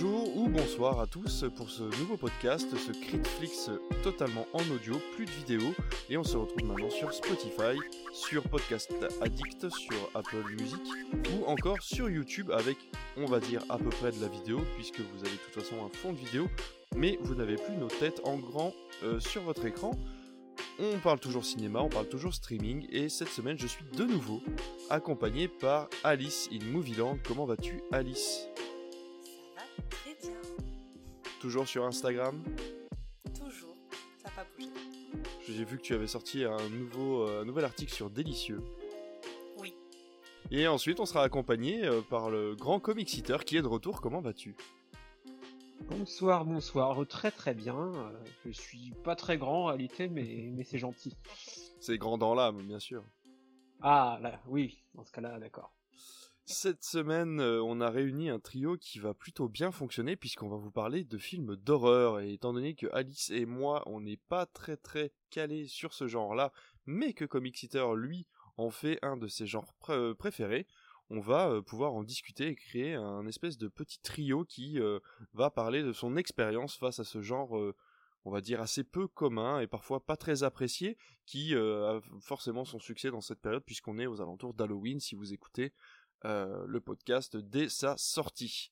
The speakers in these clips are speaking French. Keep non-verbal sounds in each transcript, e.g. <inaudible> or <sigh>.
Bonjour ou bonsoir à tous pour ce nouveau podcast, ce Critflix totalement en audio, plus de vidéo, et on se retrouve maintenant sur Spotify, sur Podcast Addict, sur Apple Music, ou encore sur YouTube avec, on va dire, à peu près de la vidéo, puisque vous avez de toute façon un fond de vidéo, mais vous n'avez plus nos têtes en grand euh, sur votre écran. On parle toujours cinéma, on parle toujours streaming, et cette semaine je suis de nouveau accompagné par Alice in Movieland. Comment vas-tu Alice? Toujours sur Instagram Toujours. Ça n'a pas bougé. J'ai vu que tu avais sorti un, nouveau, euh, un nouvel article sur Délicieux. Oui. Et ensuite on sera accompagné euh, par le grand comic sitter qui est de retour. Comment vas-tu? Bonsoir, bonsoir, très très bien. Euh, Je suis pas très grand en réalité, mais, <laughs> mais c'est gentil. C'est grand dans l'âme, bien sûr. Ah, là, oui, dans ce cas-là, d'accord. Cette semaine, euh, on a réuni un trio qui va plutôt bien fonctionner puisqu'on va vous parler de films d'horreur. Et étant donné que Alice et moi, on n'est pas très très calés sur ce genre-là, mais que Comic Sitter, lui, en fait un de ses genres euh, préférés, on va euh, pouvoir en discuter et créer un espèce de petit trio qui va parler de son expérience face à ce genre, on va dire, assez peu commun et parfois pas très apprécié, qui a forcément son succès dans cette période puisqu'on est aux alentours d'Halloween si vous écoutez euh, le podcast dès sa sortie.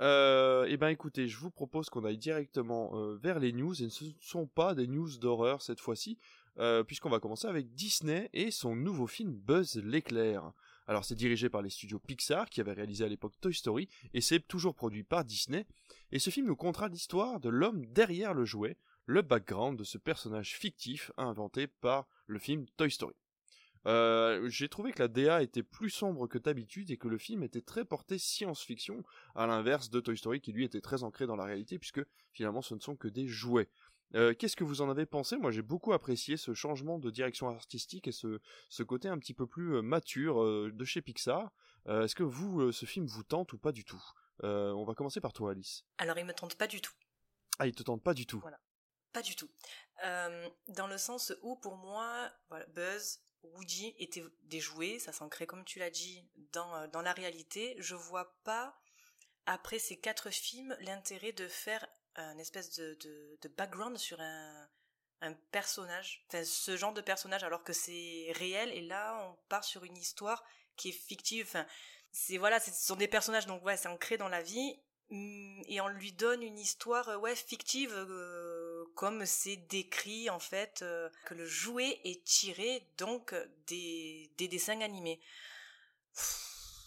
Euh, et ben écoutez, je vous propose qu'on aille directement euh, vers les news, et ce ne sont pas des news d'horreur cette fois-ci, euh, puisqu'on va commencer avec Disney et son nouveau film Buzz l'éclair. Alors c'est dirigé par les studios Pixar qui avaient réalisé à l'époque Toy Story, et c'est toujours produit par Disney, et ce film nous contera l'histoire de l'homme derrière le jouet, le background de ce personnage fictif inventé par le film Toy Story. Euh, j'ai trouvé que la DA était plus sombre que d'habitude et que le film était très porté science-fiction, à l'inverse de Toy Story qui lui était très ancré dans la réalité puisque finalement ce ne sont que des jouets. Euh, Qu'est-ce que vous en avez pensé? Moi j'ai beaucoup apprécié ce changement de direction artistique et ce, ce côté un petit peu plus euh, mature euh, de chez Pixar. Est-ce que vous, ce film vous tente ou pas du tout? On va commencer par toi Alice. Alors, il me tente pas du tout. Ah il te tente pas du tout. Voilà. Pas du tout. Dans le sens où, pour moi, voilà, Buzz, Woody étaient des jouets, ça s'ancrait, comme tu l'as dit, dans, euh, dans la réalité. Je vois pas, après ces quatre films, l'intérêt de faire un espèce de, de, background sur un, un personnage, enfin, ce genre de personnage, alors que c'est réel, et là, on part sur une histoire qui est fictive. C'est voilà, ce sont des personnages, donc ouais, c'est ancré dans la vie, hum, et on lui donne une histoire, euh, ouais, fictive, euh, comme c'est décrit en fait, euh, que le jouet est tiré donc des, des dessins animés.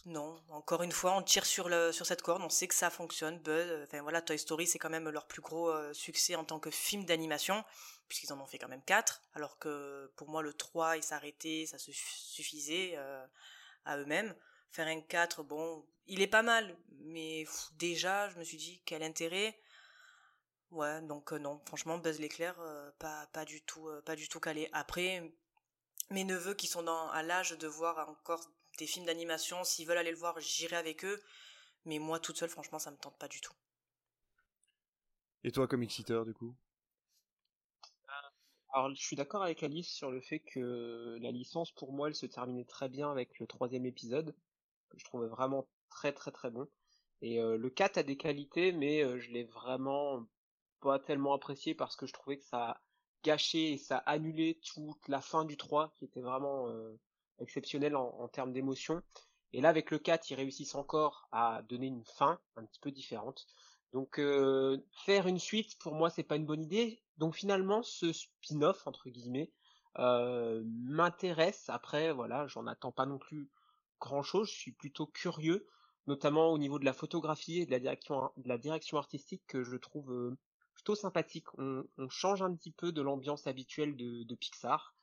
Non, encore une fois, on tire sur sur cette corde, on sait que ça fonctionne. Buzz, euh, enfin voilà, Toy Story, c'est quand même leur plus gros euh, succès en tant que film d'animation, puisqu'ils en ont fait quand même quatre, alors que pour moi le 3 il s'arrêtait, ça suffisait euh, à eux-mêmes. Faire un 4, bon, il est pas mal, mais déjà, je me suis dit quel intérêt. Ouais, donc euh, non, franchement, Buzz l'éclair, euh, pas pas du tout, euh, pas du tout calé. Après, mes neveux qui sont dans, à l'âge de voir encore des films d'animation, s'ils veulent aller le voir, j'irai avec eux. Mais moi, toute seule, franchement, ça me tente pas du tout. Et toi Comic Sitter du coup? Alors, je suis d'accord avec Alice sur le fait que la licence, pour moi, elle se terminait très bien avec le troisième épisode, que je trouvais vraiment très très très bon. Et euh, le 4 a des qualités, mais euh, je l'ai vraiment tellement apprécié parce que je trouvais que ça gâchait et ça annulait toute la fin du 3, qui était vraiment euh, exceptionnelle en, termes d'émotion. Et là, avec le 4, ils réussissent encore à donner une fin un petit peu différente. Donc euh, faire une suite pour moi c'est pas une bonne idée. Donc finalement ce spin-off entre guillemets euh, m'intéresse. Après voilà j'en attends pas non plus grand chose. Je suis plutôt curieux, notamment au niveau de la photographie et de la direction de la direction artistique que je trouve euh, plutôt sympathique. On, change un petit peu de l'ambiance habituelle de, Pixar.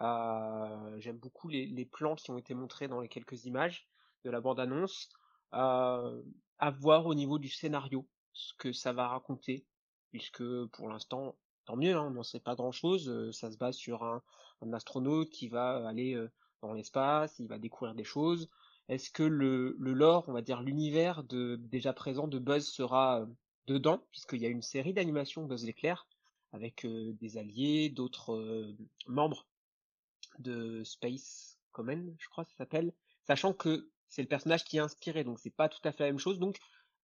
Euh, J'aime beaucoup les, plans qui ont été montrés dans les quelques images de la bande-annonce. Euh, à voir au niveau du scénario ce que ça va raconter, puisque pour l'instant, tant mieux, hein, on n'en sait pas grand-chose. euh, ça se base sur un, astronaute qui va aller dans l'espace, il va découvrir des choses. Est-ce que le, lore, on va dire l'univers déjà présent de Buzz sera dedans, puisqu'il y a une série d'animations Buzz l'éclair avec euh, des alliés, d'autres euh, membres de Space Command, je crois que ça s'appelle, sachant que c'est le personnage qui est inspiré, donc c'est pas tout à fait la même chose. Donc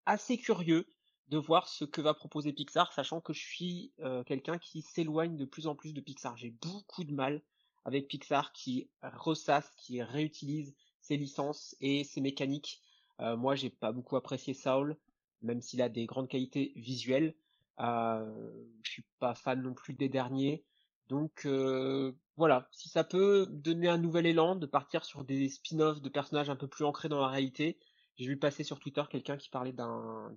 assez curieux de voir ce que va proposer Pixar, sachant que je suis quelqu'un qui s'éloigne de plus en plus de Pixar. J'ai beaucoup de mal avec Pixar qui ressasse, qui réutilise ses licences et ses mécaniques. Euh, moi, j'ai pas beaucoup apprécié Saul, même s'il a des grandes qualités visuelles. Euh, je suis pas fan non plus des derniers. Donc euh, voilà, si ça peut donner un nouvel élan de partir sur des spin-offs de personnages un peu plus ancrés dans la réalité. J'ai vu passer sur Twitter quelqu'un qui parlait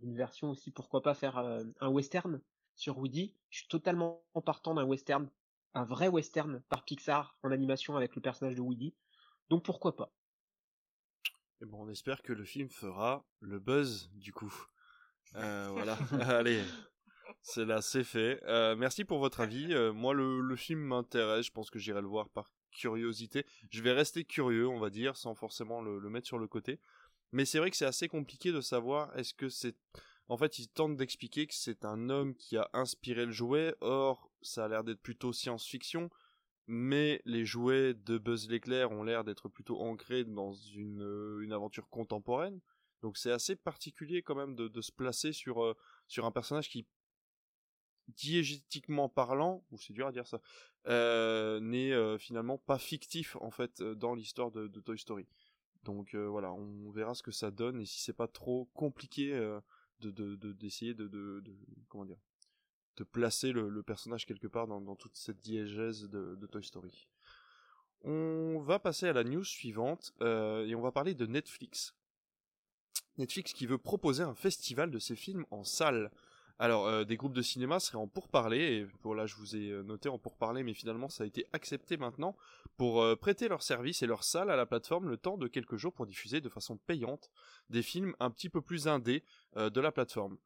d'une version aussi, pourquoi pas faire euh, un western sur Woody. Je suis totalement partant d'un western un vrai western par Pixar en animation avec le personnage de Woody. Donc pourquoi pas? Et bon, on espère que le film fera le buzz du coup. Euh, voilà, <laughs> allez, c'est là, c'est fait. Euh, merci pour votre avis. Euh, moi, le, film m'intéresse. Je pense que j'irai le voir par curiosité. Je vais rester curieux, on va dire, sans forcément le mettre sur le côté. Mais c'est vrai que c'est assez compliqué de savoir est-ce que c'est en fait, il tente d'expliquer que c'est un homme qui a inspiré le jouet, or, ça a l'air d'être plutôt science-fiction, mais les jouets de Buzz l'éclair ont l'air d'être plutôt ancrés dans une aventure contemporaine. Donc c'est assez particulier quand même de, se placer sur, euh, sur un personnage qui, diégétiquement parlant, ou c'est dur à dire ça, euh, n'est finalement pas fictif en fait dans l'histoire de, Toy Story. Donc voilà, on verra ce que ça donne et si c'est pas trop compliqué de d'essayer de, de, de, comment dire de placer le, personnage quelque part dans, toute cette diégèse de, Toy Story. On va passer à la news suivante euh, et on va parler de Netflix. Netflix qui veut proposer un festival de ses films en salle. Alors, euh, des groupes de cinéma seraient en pourparlers, et pour là je vous ai euh, noté en pourparlers, mais finalement ça a été accepté maintenant, pour euh, prêter leurs services et leurs salles à la plateforme le temps de quelques jours pour diffuser de façon payante des films un petit peu plus indés de la plateforme.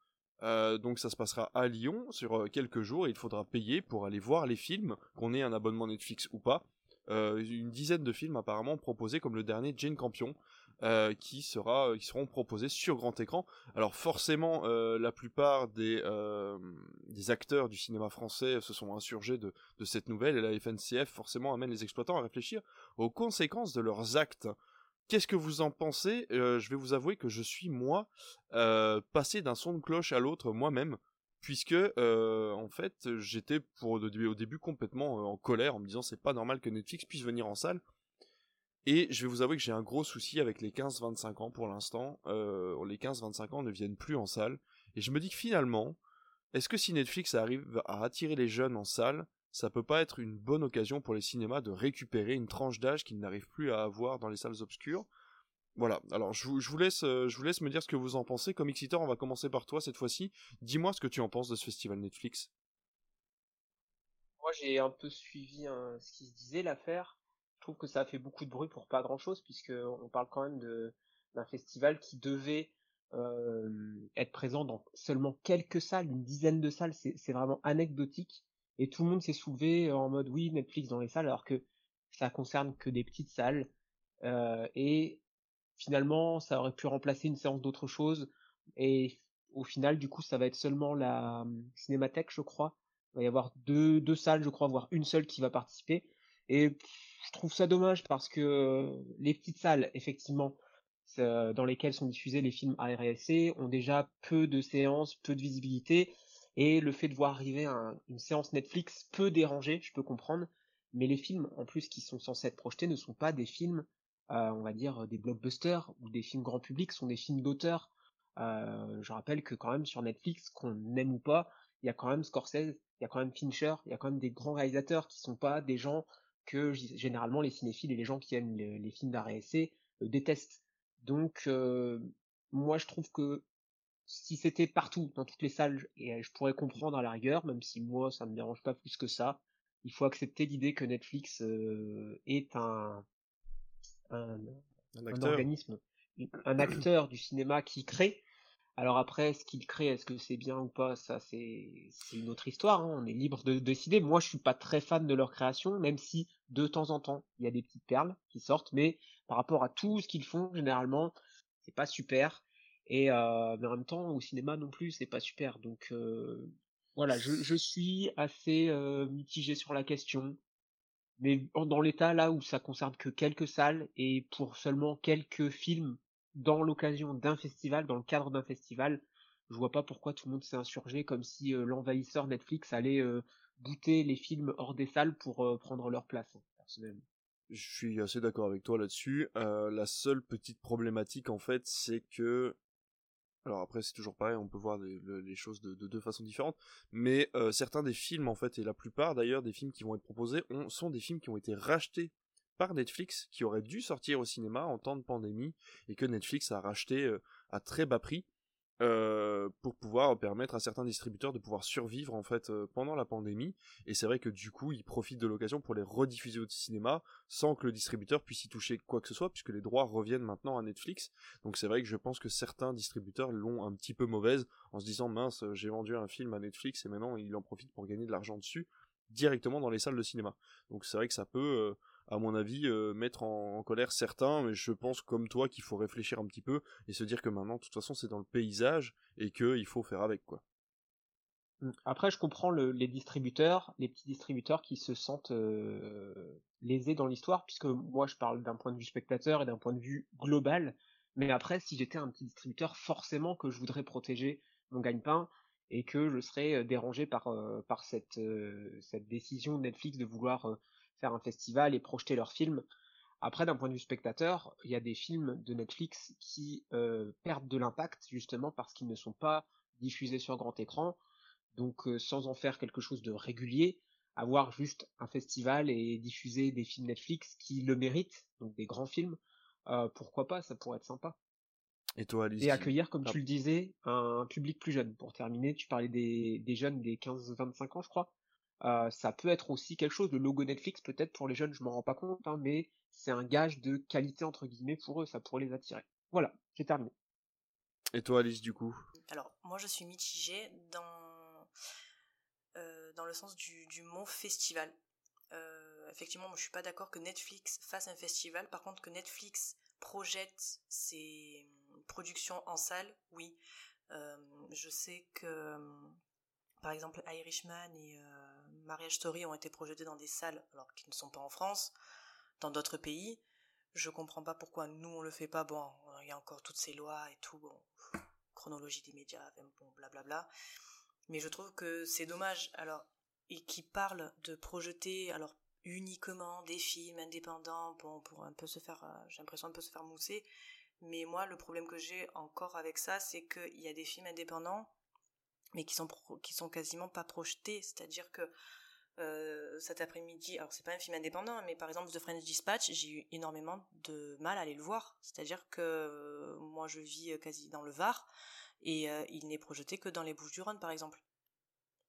donc ça se passera à Lyon sur quelques jours et il faudra payer pour aller voir les films, qu'on ait un abonnement Netflix ou pas. Une dizaine de films apparemment proposés comme le dernier Jane Campion, euh, euh, qui seront proposés sur grand écran. Alors forcément, euh, la plupart des des acteurs du cinéma français se sont insurgés de de cette nouvelle et la FNCF forcément amène les exploitants à réfléchir aux conséquences de leurs actes. Qu'est-ce que vous en pensez? Je vais vous avouer que je suis moi passé d'un son de cloche à l'autre moi-même puisque en fait j'étais pour au début complètement en colère en me disant c'est pas normal que Netflix puisse venir en salle et je vais vous avouer que j'ai un gros souci avec les 15-25 ans pour l'instant. Euh, les 15-25 ans ne viennent plus en salle. Et je me dis que finalement, est-ce que si Netflix arrive à attirer les jeunes en salle, ça peut pas être une bonne occasion pour les cinémas de récupérer une tranche d'âge qu'ils n'arrivent plus à avoir dans les salles obscures? Voilà, alors je vous, laisse, euh, je vous laisse me dire ce que vous en pensez. Comme Excitor, on va commencer par toi cette fois-ci. Dis-moi ce que tu en penses de ce festival Netflix. Moi j'ai un peu suivi hein, ce qui se disait l'affaire je trouve que ça a fait beaucoup de bruit pour pas grand chose puisque on parle quand même d'un festival qui devait euh, être présent dans seulement quelques salles, une dizaine de salles, c'est vraiment anecdotique et tout le monde s'est soulevé en mode oui Netflix dans les salles alors que ça concerne que des petites salles euh, et finalement ça aurait pu remplacer une séance d'autre chose et au final du coup ça va être seulement la euh, cinémathèque je crois. Il va y avoir deux salles je crois voire une seule qui va participer et je trouve ça dommage parce que euh, les petites salles, effectivement, dans lesquelles sont diffusés les films ARSC, ont déjà peu de séances, peu de visibilité, et le fait de voir arriver une séance Netflix peut déranger, je peux comprendre, mais les films, en plus, qui sont censés être projetés, ne sont pas des films, on va dire, des blockbusters ou des films grand public, sont des films d'auteur. Euh, je rappelle que quand même sur Netflix, qu'on aime ou pas, il y a quand même Scorsese, il y a quand même Fincher, il y a quand même des grands réalisateurs qui sont pas des gens que généralement les cinéphiles et les gens qui aiment les, films d'art et essai euh, détestent. Donc euh, moi je trouve que si c'était partout dans toutes les salles, et je pourrais comprendre à la rigueur, même si moi ça me dérange pas plus que ça, il faut accepter l'idée que Netflix euh, est un, un, un organisme, un acteur du cinéma qui crée alors après, ce qu'ils créent, est-ce que c'est bien ou pas, ça c'est une autre histoire. Hein. On est libre de, décider. Moi, je suis pas très fan de leur création, même si de temps en temps il y a des petites perles qui sortent, mais par rapport à tout ce qu'ils font, généralement, c'est pas super. Et euh, mais en même temps, au cinéma non plus, c'est pas super. Donc euh, voilà, je, suis assez euh, mitigé sur la question. Mais dans l'état là où ça concerne que quelques salles et pour seulement quelques films dans l'occasion d'un festival, dans le cadre d'un festival, je vois pas pourquoi tout le monde s'est insurgé comme si l'envahisseur Netflix allait bouter les films hors des salles pour prendre leur place, hein, personnellement. Je suis assez d'accord avec toi là-dessus. la seule petite problématique en fait, c'est que alors après c'est toujours pareil, on peut voir les, choses de, deux façons différentes, mais certains des films en fait, et la plupart d'ailleurs des films qui vont être proposés sont des films qui ont été rachetés par Netflix, qui auraient dû sortir au cinéma en temps de pandémie, et que Netflix a racheté à très bas prix, euh, pour pouvoir permettre à certains distributeurs de pouvoir survivre en fait euh, pendant la pandémie. Et c'est vrai que du coup ils profitent de l'occasion pour les rediffuser au cinéma sans que le distributeur puisse y toucher quoi que ce soit puisque les droits reviennent maintenant à Netflix. Donc c'est vrai que je pense que certains distributeurs l'ont un petit peu mauvaise en se disant mince j'ai vendu un film à Netflix et maintenant il en profite pour gagner de l'argent dessus directement dans les salles de cinéma. Donc c'est vrai que ça peut euh, à mon avis, euh, mettre en, colère certains, mais je pense comme toi qu'il faut réfléchir un petit peu et se dire que maintenant, de toute façon, c'est dans le paysage et qu'il faut faire avec, quoi. Mmh. Après, je comprends les distributeurs, les petits distributeurs qui se sentent euh, lésés dans l'histoire, puisque moi, je parle d'un point de vue spectateur et d'un point de vue global. Mais après, si j'étais un petit distributeur, forcément que je voudrais protéger mon gagne-pain et que je serais euh, dérangé par, par cette, cette décision de Netflix de vouloir faire un festival et projeter leurs films. Après, d'un point de vue spectateur, il y a des films de Netflix qui euh, perdent de l'impact justement parce qu'ils ne sont pas diffusés sur grand écran. Donc, euh, sans en faire quelque chose de régulier, avoir juste un festival et diffuser des films Netflix qui le méritent, donc des grands films, euh, pourquoi pas, ça pourrait être sympa. Et toi, Alice Et accueillir, comme tu le disais, un public plus jeune. Pour terminer, tu parlais des, des jeunes des 15-25 ans, je crois. Euh, ça peut être aussi quelque chose, le logo Netflix peut-être pour les jeunes, je m'en rends pas compte, hein, mais c'est un gage de qualité entre guillemets pour eux, ça pourrait les attirer. Voilà, j'ai terminé. Et toi Alice du coup? Alors moi je suis mitigée dans, euh, dans le sens du, mot festival. Euh, effectivement, moi je suis pas d'accord que Netflix fasse un festival, par contre que Netflix projette ses productions en salle, oui. je sais que par exemple Irishman et Marriage Story ont été projetés dans des salles alors qu'ils ne sont pas en France, dans d'autres pays. Je comprends pas pourquoi nous on le fait pas. Bon, il y a encore toutes ces lois et tout, chronologie des médias, bon, blablabla. Mais je trouve que c'est dommage. Alors, et qui parle de projeter, alors uniquement des films indépendants, bon, pour un peu se faire, euh, j'ai l'impression un peu se faire mousser. Mais moi, le problème que j'ai encore avec ça, c'est qu'il y a des films indépendants mais qui sont qui sont quasiment pas projetés. C'est-à-dire que euh, cet après-midi, alors c'est pas un film indépendant, mais par exemple The French Dispatch, j'ai eu énormément de mal à aller le voir. C'est-à-dire que euh, moi je vis quasi dans le Var et euh, il n'est projeté que dans les Bouches-du-Rhône par exemple,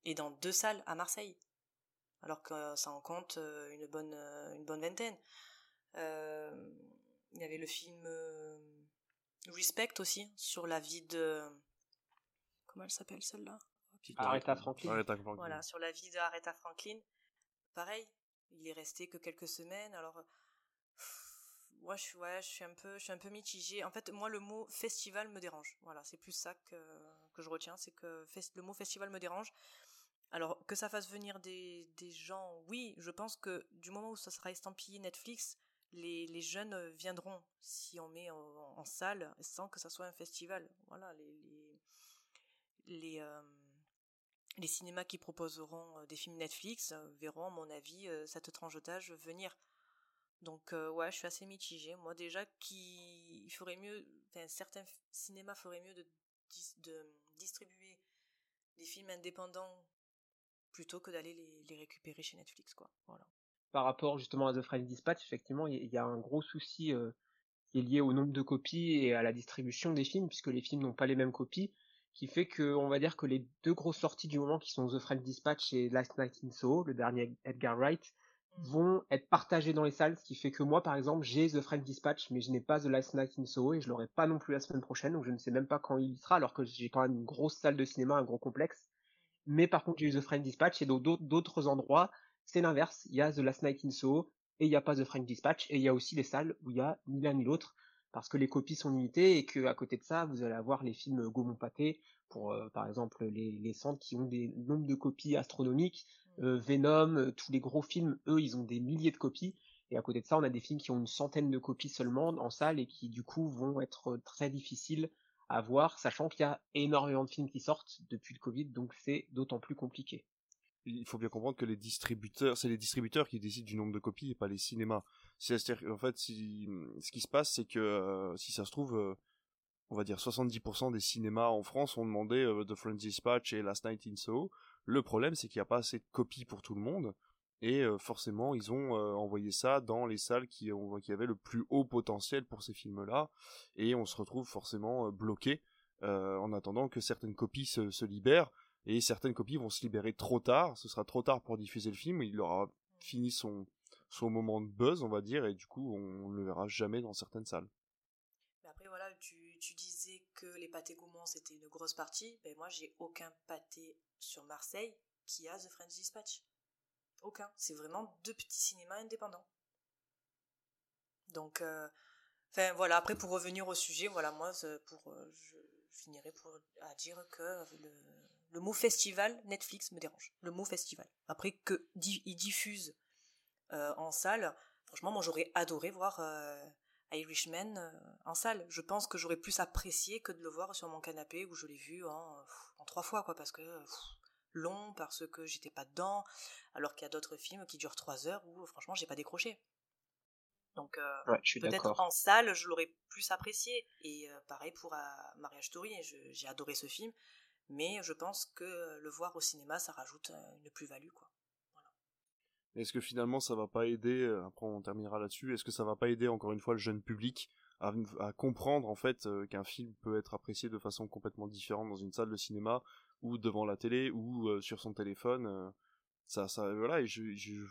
et dans deux salles à Marseille, alors que ça en compte une bonne une bonne vingtaine. il y avait le film Respect aussi sur la vie de comment elle s'appelle celle-là? Aretha Franklin. Voilà, sur la vie de Aretha Franklin. Pareil, il est resté que quelques semaines. Alors, moi, je suis, ouais, je suis un peu, je suis un peu mitigée. En fait, moi, le mot festival me dérange. Voilà, c'est plus ça que, que je retiens, c'est que le mot festival me dérange. Alors, que ça fasse venir des, des gens, oui, je pense que du moment où ça sera estampillé Netflix, les, les jeunes viendront si on met en, salle sans que ça soit un festival. Voilà, les, les, euh, les cinémas qui proposeront euh, des films Netflix euh, verront, à mon avis, cette tranche venir. Donc ouais, je suis assez mitigée. Moi déjà, qui ferait mieux, certains cinémas feraient mieux de, distribuer des films indépendants plutôt que d'aller les, récupérer chez Netflix, quoi. Par rapport justement à The Friday Dispatch, effectivement, il y a un gros souci qui est lié au nombre de copies et à la distribution des films, puisque les films n'ont pas les mêmes copies qui fait que on va dire que les deux grosses sorties du moment qui sont The French Dispatch et Last Night in Soho, le dernier Edgar Wright, mm. vont être partagées dans les salles, ce qui fait que moi par exemple j'ai The French Dispatch mais je n'ai pas The Last Night in Soho et je l'aurai pas non plus la semaine prochaine donc je ne sais même pas quand il y sera alors que j'ai quand même une grosse salle de cinéma, un gros complexe. Mais par contre j'ai eu The French Dispatch et dans d'autres endroits c'est l'inverse, il y a The Last Night in Soho et il n'y a pas The French Dispatch et il y a aussi les salles où il y a ni l'un ni l'autre parce que les copies sont limitées et que à côté de ça, vous allez avoir les films Gaumont Pâté pour euh, par exemple les, les centres qui ont des nombres de copies astronomiques, mmh. euh, Venom, euh, tous les gros films, eux, ils ont des milliers de copies. Et à côté de ça, on a des films qui ont une centaine de copies seulement en salle et qui du coup vont être très difficiles à voir, sachant qu'il y a énormément de films qui sortent depuis le Covid, donc c'est d'autant plus compliqué. Il faut bien comprendre que les distributeurs, c'est les distributeurs qui décident du nombre de copies et pas les cinémas. C'est-à-dire, en fait, ce qui se passe, c'est que euh, si ça se trouve, euh, on va dire 70% des cinémas en France ont demandé euh, The Friends Dispatch et Last Night in Soho. Le problème, c'est qu'il n'y a pas assez de copies pour tout le monde. Et forcément, ils ont envoyé ça dans les salles qui, ont, qui avaient le plus haut potentiel pour ces films-là. Et on se retrouve forcément bloqué en attendant que certaines copies se, libèrent. Et certaines copies vont se libérer trop tard. Ce sera trop tard pour diffuser le film. Il aura fini son, son moment de buzz, on va dire. Et du coup, on ne le verra jamais dans certaines salles. Mais après, voilà, tu, disais que les pâtés gourmands c'était une grosse partie. Ben moi, j'ai aucun pâté sur Marseille qui a The French Dispatch. Aucun. C'est vraiment deux petits cinémas indépendants. Donc, euh, enfin voilà. Après, pour revenir au sujet, voilà, moi, pour, euh, je finirai pour dire que le, le, mot festival Netflix me dérange. Le mot festival. Après que il diffuse euh, en salle, franchement, moi, j'aurais adoré voir Irishman en salle. Je pense que j'aurais plus apprécié que de le voir sur mon canapé où je l'ai vu en, en, trois fois, quoi, parce que long, parce que j'étais pas dedans, alors qu'il y a d'autres films qui durent trois heures où franchement j'ai pas décroché. Donc euh, peut-être en salle je l'aurais plus apprécié. Et euh, pareil pour euh, Mariage Story, j'ai adoré ce film, mais je pense que le voir au cinéma ça rajoute une plus-value quoi. Est-ce que finalement ça va pas aider, après on terminera là-dessus, est-ce que ça va pas aider encore une fois le jeune public à, comprendre en fait qu'un film peut être apprécié de façon complètement différente dans une salle de cinéma ou devant la télé ou euh, sur son téléphone. Euh, ça, voilà. Et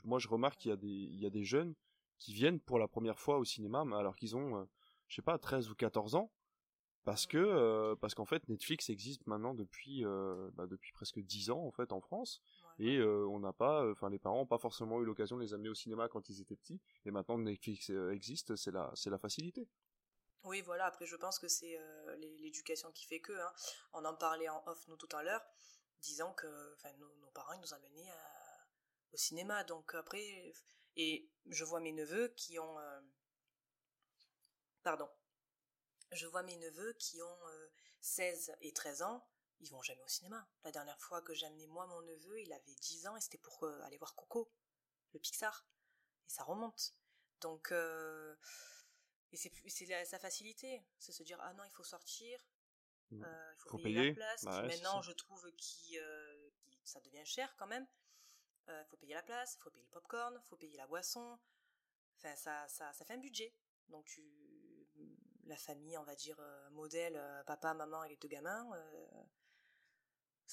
moi, je remarque qu'il y a des, jeunes qui viennent pour la première fois au cinéma, alors qu'ils ont, euh, je sais pas, 13 ou 14 ans, parce que, parce qu'en fait, Netflix existe maintenant depuis, bah, depuis presque 10 ans en fait en France. Et on n'a pas, enfin les parents n'ont pas forcément eu l'occasion de les amener au cinéma quand ils étaient petits. Et maintenant Netflix existe, c'est la, c'est la facilité. Oui, voilà, après je pense que c'est euh, l'éducation qui fait que. Hein. On en parlait en off nous tout à l'heure, disant que nos, nos, parents ils nous amenaient à, au cinéma. Donc après, et je vois mes neveux qui ont... Euh, pardon. Je vois mes neveux qui ont 16 euh, et 13 ans, ils vont jamais au cinéma. La dernière fois que j'ai amené moi mon neveu, il avait 10 ans et c'était pour aller voir Coco, le Pixar. Et ça remonte. Donc et c'est sa facilité, c'est se dire ah non il faut sortir, mmh. euh, il faut, payer, la place. Bah maintenant je trouve que euh, ça devient cher quand même. Il euh, faut payer la place, il faut payer le popcorn, il faut payer la boisson. Enfin ça, ça, ça fait un budget. Donc tu la famille on va dire modèle papa maman et les deux gamins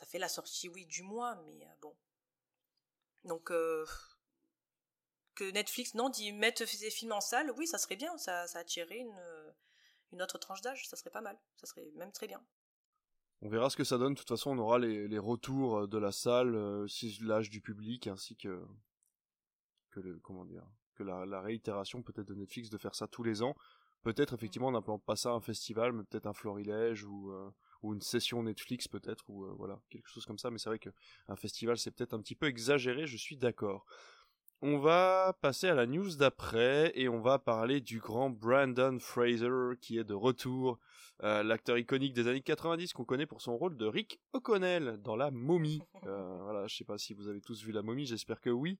ça fait la sortie oui du mois mais bon donc Netflix, non, d'y mettre ses films en salle, oui, ça serait bien, ça, ça attirerait une, une autre tranche d'âge, ça serait pas mal, ça serait même très bien. On verra ce que ça donne, de toute façon on aura les, les retours de la salle, euh, l'âge du public, ainsi que, que le, comment dire, que la, la réitération peut-être de Netflix de faire ça tous les ans. Peut-être effectivement on n'appelant pas ça un festival, mais peut-être un florilège ou, euh, ou une session Netflix peut-être, ou euh, voilà, quelque chose comme ça, mais c'est vrai qu'un festival c'est peut-être un petit peu exagéré, je suis d'accord. On va passer à la news d'après et on va parler du grand Brandon Fraser qui est de retour, euh, l'acteur iconique des années 90 qu'on connaît pour son rôle de Rick O'Connell dans La Momie. <laughs> Euh, voilà, je sais pas si vous avez tous vu La Momie, j'espère que oui.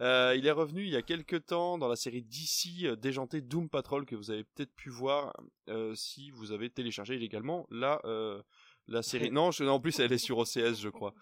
Euh, il est revenu il y a quelques temps dans la série DC déjantée Doom Patrol que vous avez peut-être pu voir si vous avez téléchargé illégalement la la série. Non, je, en plus elle est sur OCS, je crois.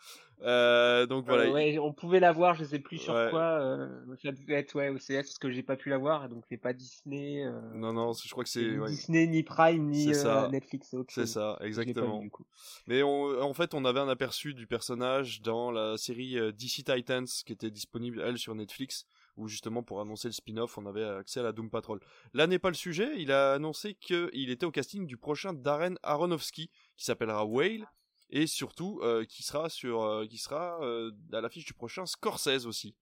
Euh, donc voilà. Euh, ouais, on pouvait la voir, je sais plus sur quoi. Euh, ça devait être ouais OCS parce que j'ai pas pu la voir, donc c'est pas Disney. Euh, non non, je crois que c'est Disney ni Prime ni Netflix. C'est ça, exactement. du coup. Mais on, en fait, on avait un aperçu du personnage dans la série DC Titans qui était disponible elle sur Netflix où justement pour annoncer le spin-off, on avait accès à la Doom Patrol. Là n'est pas le sujet, il a annoncé qu'il était au casting du prochain Darren Aronofsky, qui s'appellera Whale, et surtout euh, qui sera sur, euh, qui sera euh, à l'affiche du prochain Scorsese aussi,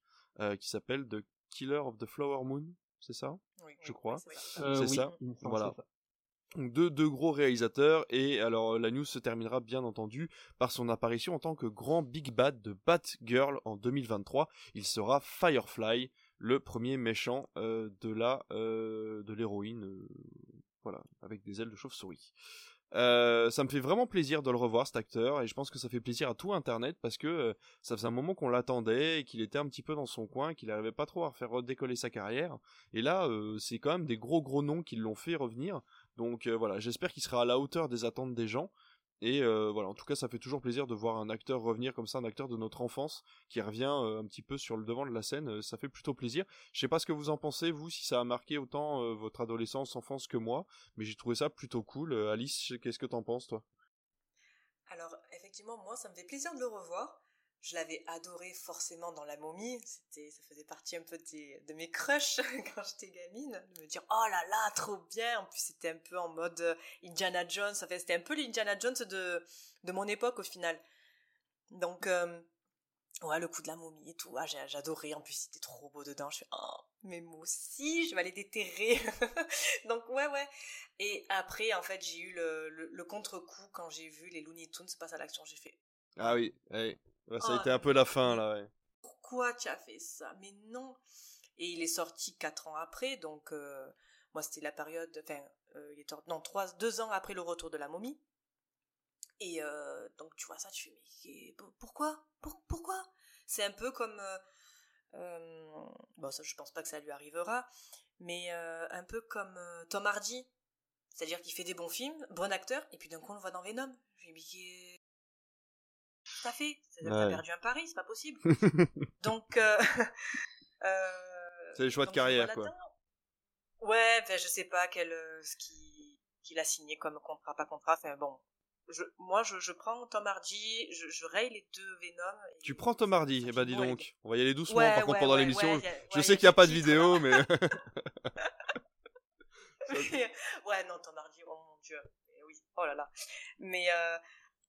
qui s'appelle The Killer of the Flower Moon, c'est ça? Je crois. C'est ça. Voilà. Donc deux, deux gros réalisateurs et alors la news se terminera bien entendu par son apparition en tant que grand big bad de Batgirl en 2023. Il sera Firefly, le premier méchant euh, de la euh, de l'héroïne, euh, voilà, avec des ailes de chauve-souris. Euh, ça me fait vraiment plaisir de le revoir cet acteur et je pense que ça fait plaisir à tout internet parce que euh, ça faisait un moment qu'on l'attendait et qu'il était un petit peu dans son coin, qu'il n'arrivait pas trop à faire redécoller sa carrière. Et là, euh, c'est quand même des gros gros noms qui l'ont fait revenir. Donc voilà, j'espère qu'il sera à la hauteur des attentes des gens. Et euh, voilà, en tout cas, ça fait toujours plaisir de voir un acteur revenir comme ça, un acteur de notre enfance qui revient euh, un petit peu sur le devant de la scène. Euh, ça fait plutôt plaisir. Je sais pas ce que vous en pensez, vous, si ça a marqué autant votre adolescence, enfance que moi, mais j'ai trouvé ça plutôt cool. Alice, qu'est-ce que t'en penses, toi? Alors, effectivement, moi, ça me fait plaisir de le revoir je l'avais adoré forcément dans La Momie. C'était, ça faisait partie un peu de mes crushs <laughs> quand j'étais gamine, de me dire oh là là, trop bien. En plus, c'était un peu en mode euh, Indiana Jones. Enfin, c'était un peu l'Indiana Jones de de mon époque au final. Donc euh, ouais, le coup de la momie et tout, ah, j'adorais. En plus, c'était trop beau dedans. Je fais oh, mais moi aussi, je vais aller déterrer. <laughs> Donc ouais, ouais. Et après, en fait, j'ai eu le, le, contre-coup quand j'ai vu les Looney Tunes passer à l'action. J'ai fait ah oui, oui ça a oh, été un peu la fin là. Ouais. Pourquoi tu as fait ça? Mais non. Et il est sorti quatre ans après, donc euh, moi c'était la période, enfin, euh, il est non trois, deux ans après le retour de la momie. Et euh, donc tu vois ça, tu fais mais pourquoi? Pourquoi? C'est un peu comme bon ça je pense pas que ça lui arrivera, mais un peu comme Tom Hardy, c'est-à-dire qu'il fait des bons films, bon acteur, et puis d'un coup on le voit dans Venom. Je ça fait. T'as perdu un pari, c'est pas possible. <laughs> donc, euh, <laughs> euh, c'est le choix de carrière, quoi. Ouais, enfin, je sais pas quel, euh, ce qu'il a signé comme contrat, pas contrat. Enfin, bon. Je, moi, je, je prends Tom Hardy, je, je raye les deux Venom. Tu prends Tom Hardy, eh ben dis donc. On va y aller doucement, par contre, pendant l'émission. je sais qu'il n'y a pas de vidéo, mais. <laughs> ouais, non, Tom Hardy, oh mon dieu. oui, oh là là. Mais, euh,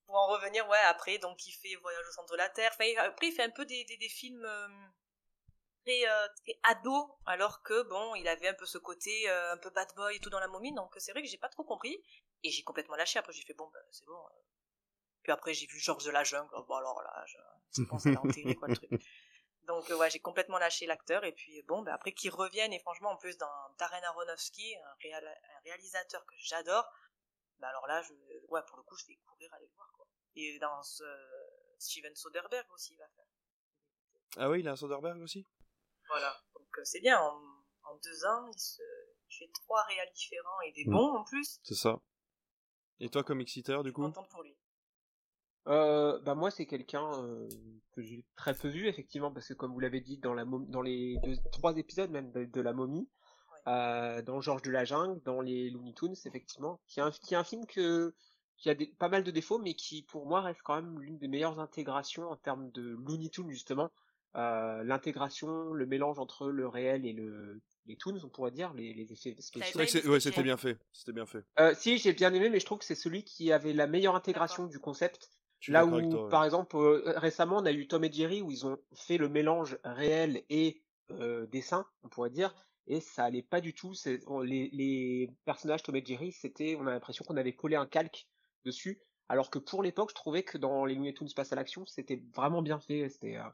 pour en revenir, ouais, après, donc il fait Voyage au centre de la Terre. Enfin, après, il fait un peu des, des, des films euh, très, euh, très ados, alors que, bon, il avait un peu ce côté euh, un peu bad boy et tout dans la momie, donc c'est vrai que j'ai pas trop compris. Et j'ai complètement lâché. Après, j'ai fait, bon, ben, c'est bon. Puis après, j'ai vu Georges de la Jungle. Bon, alors là, je... c'est bon, ça enterré, quoi, le truc. <laughs> Donc, ouais, j'ai complètement lâché l'acteur. Et puis, bon, ben, après qu'il revienne, et franchement, en plus, dans Darren Aronofsky, un, un réalisateur que j'adore, bah alors là, je, ouais, pour le coup, je vais courir aller le voir, quoi. Et dans ce, Steven Soderbergh aussi, il va faire. Ah oui, il a un Soderbergh aussi? Voilà, donc euh, c'est bien, en, en, deux ans, il, se, fait trois réals différents et des mm. bons en plus. C'est ça. Et toi, comme exciteur, du coup? contente pour lui. Euh, bah moi c'est quelqu'un euh, que j'ai très peu vu effectivement parce que comme vous l'avez dit dans la dans les deux, trois épisodes même de la momie euh, dans Georges de la Jungle, dans les Looney Tunes, effectivement, qui est un, qui est un film que, qui a des, pas mal de défauts, mais qui pour moi reste quand même l'une des meilleures intégrations en termes de Looney Tunes justement. Euh, l'intégration, le mélange entre le réel et le, les toons, on pourrait dire, les, les effets spéciaux. Ouais, c'était bien fait. C'était bien fait. Euh, si, j'ai bien aimé, mais je trouve que c'est celui qui avait la meilleure intégration du concept. Là où, par exemple, euh, récemment, on a eu Tom et Jerry où ils ont fait le mélange réel et euh, dessin, on pourrait dire et ça allait pas du tout. Les, personnages Tom et Jerry, c'était, on a l'impression qu'on avait collé un calque dessus, alors que pour l'époque, je trouvais que dans les Looney Tunes Passe à l'action, c'était vraiment bien fait. C'était, euh,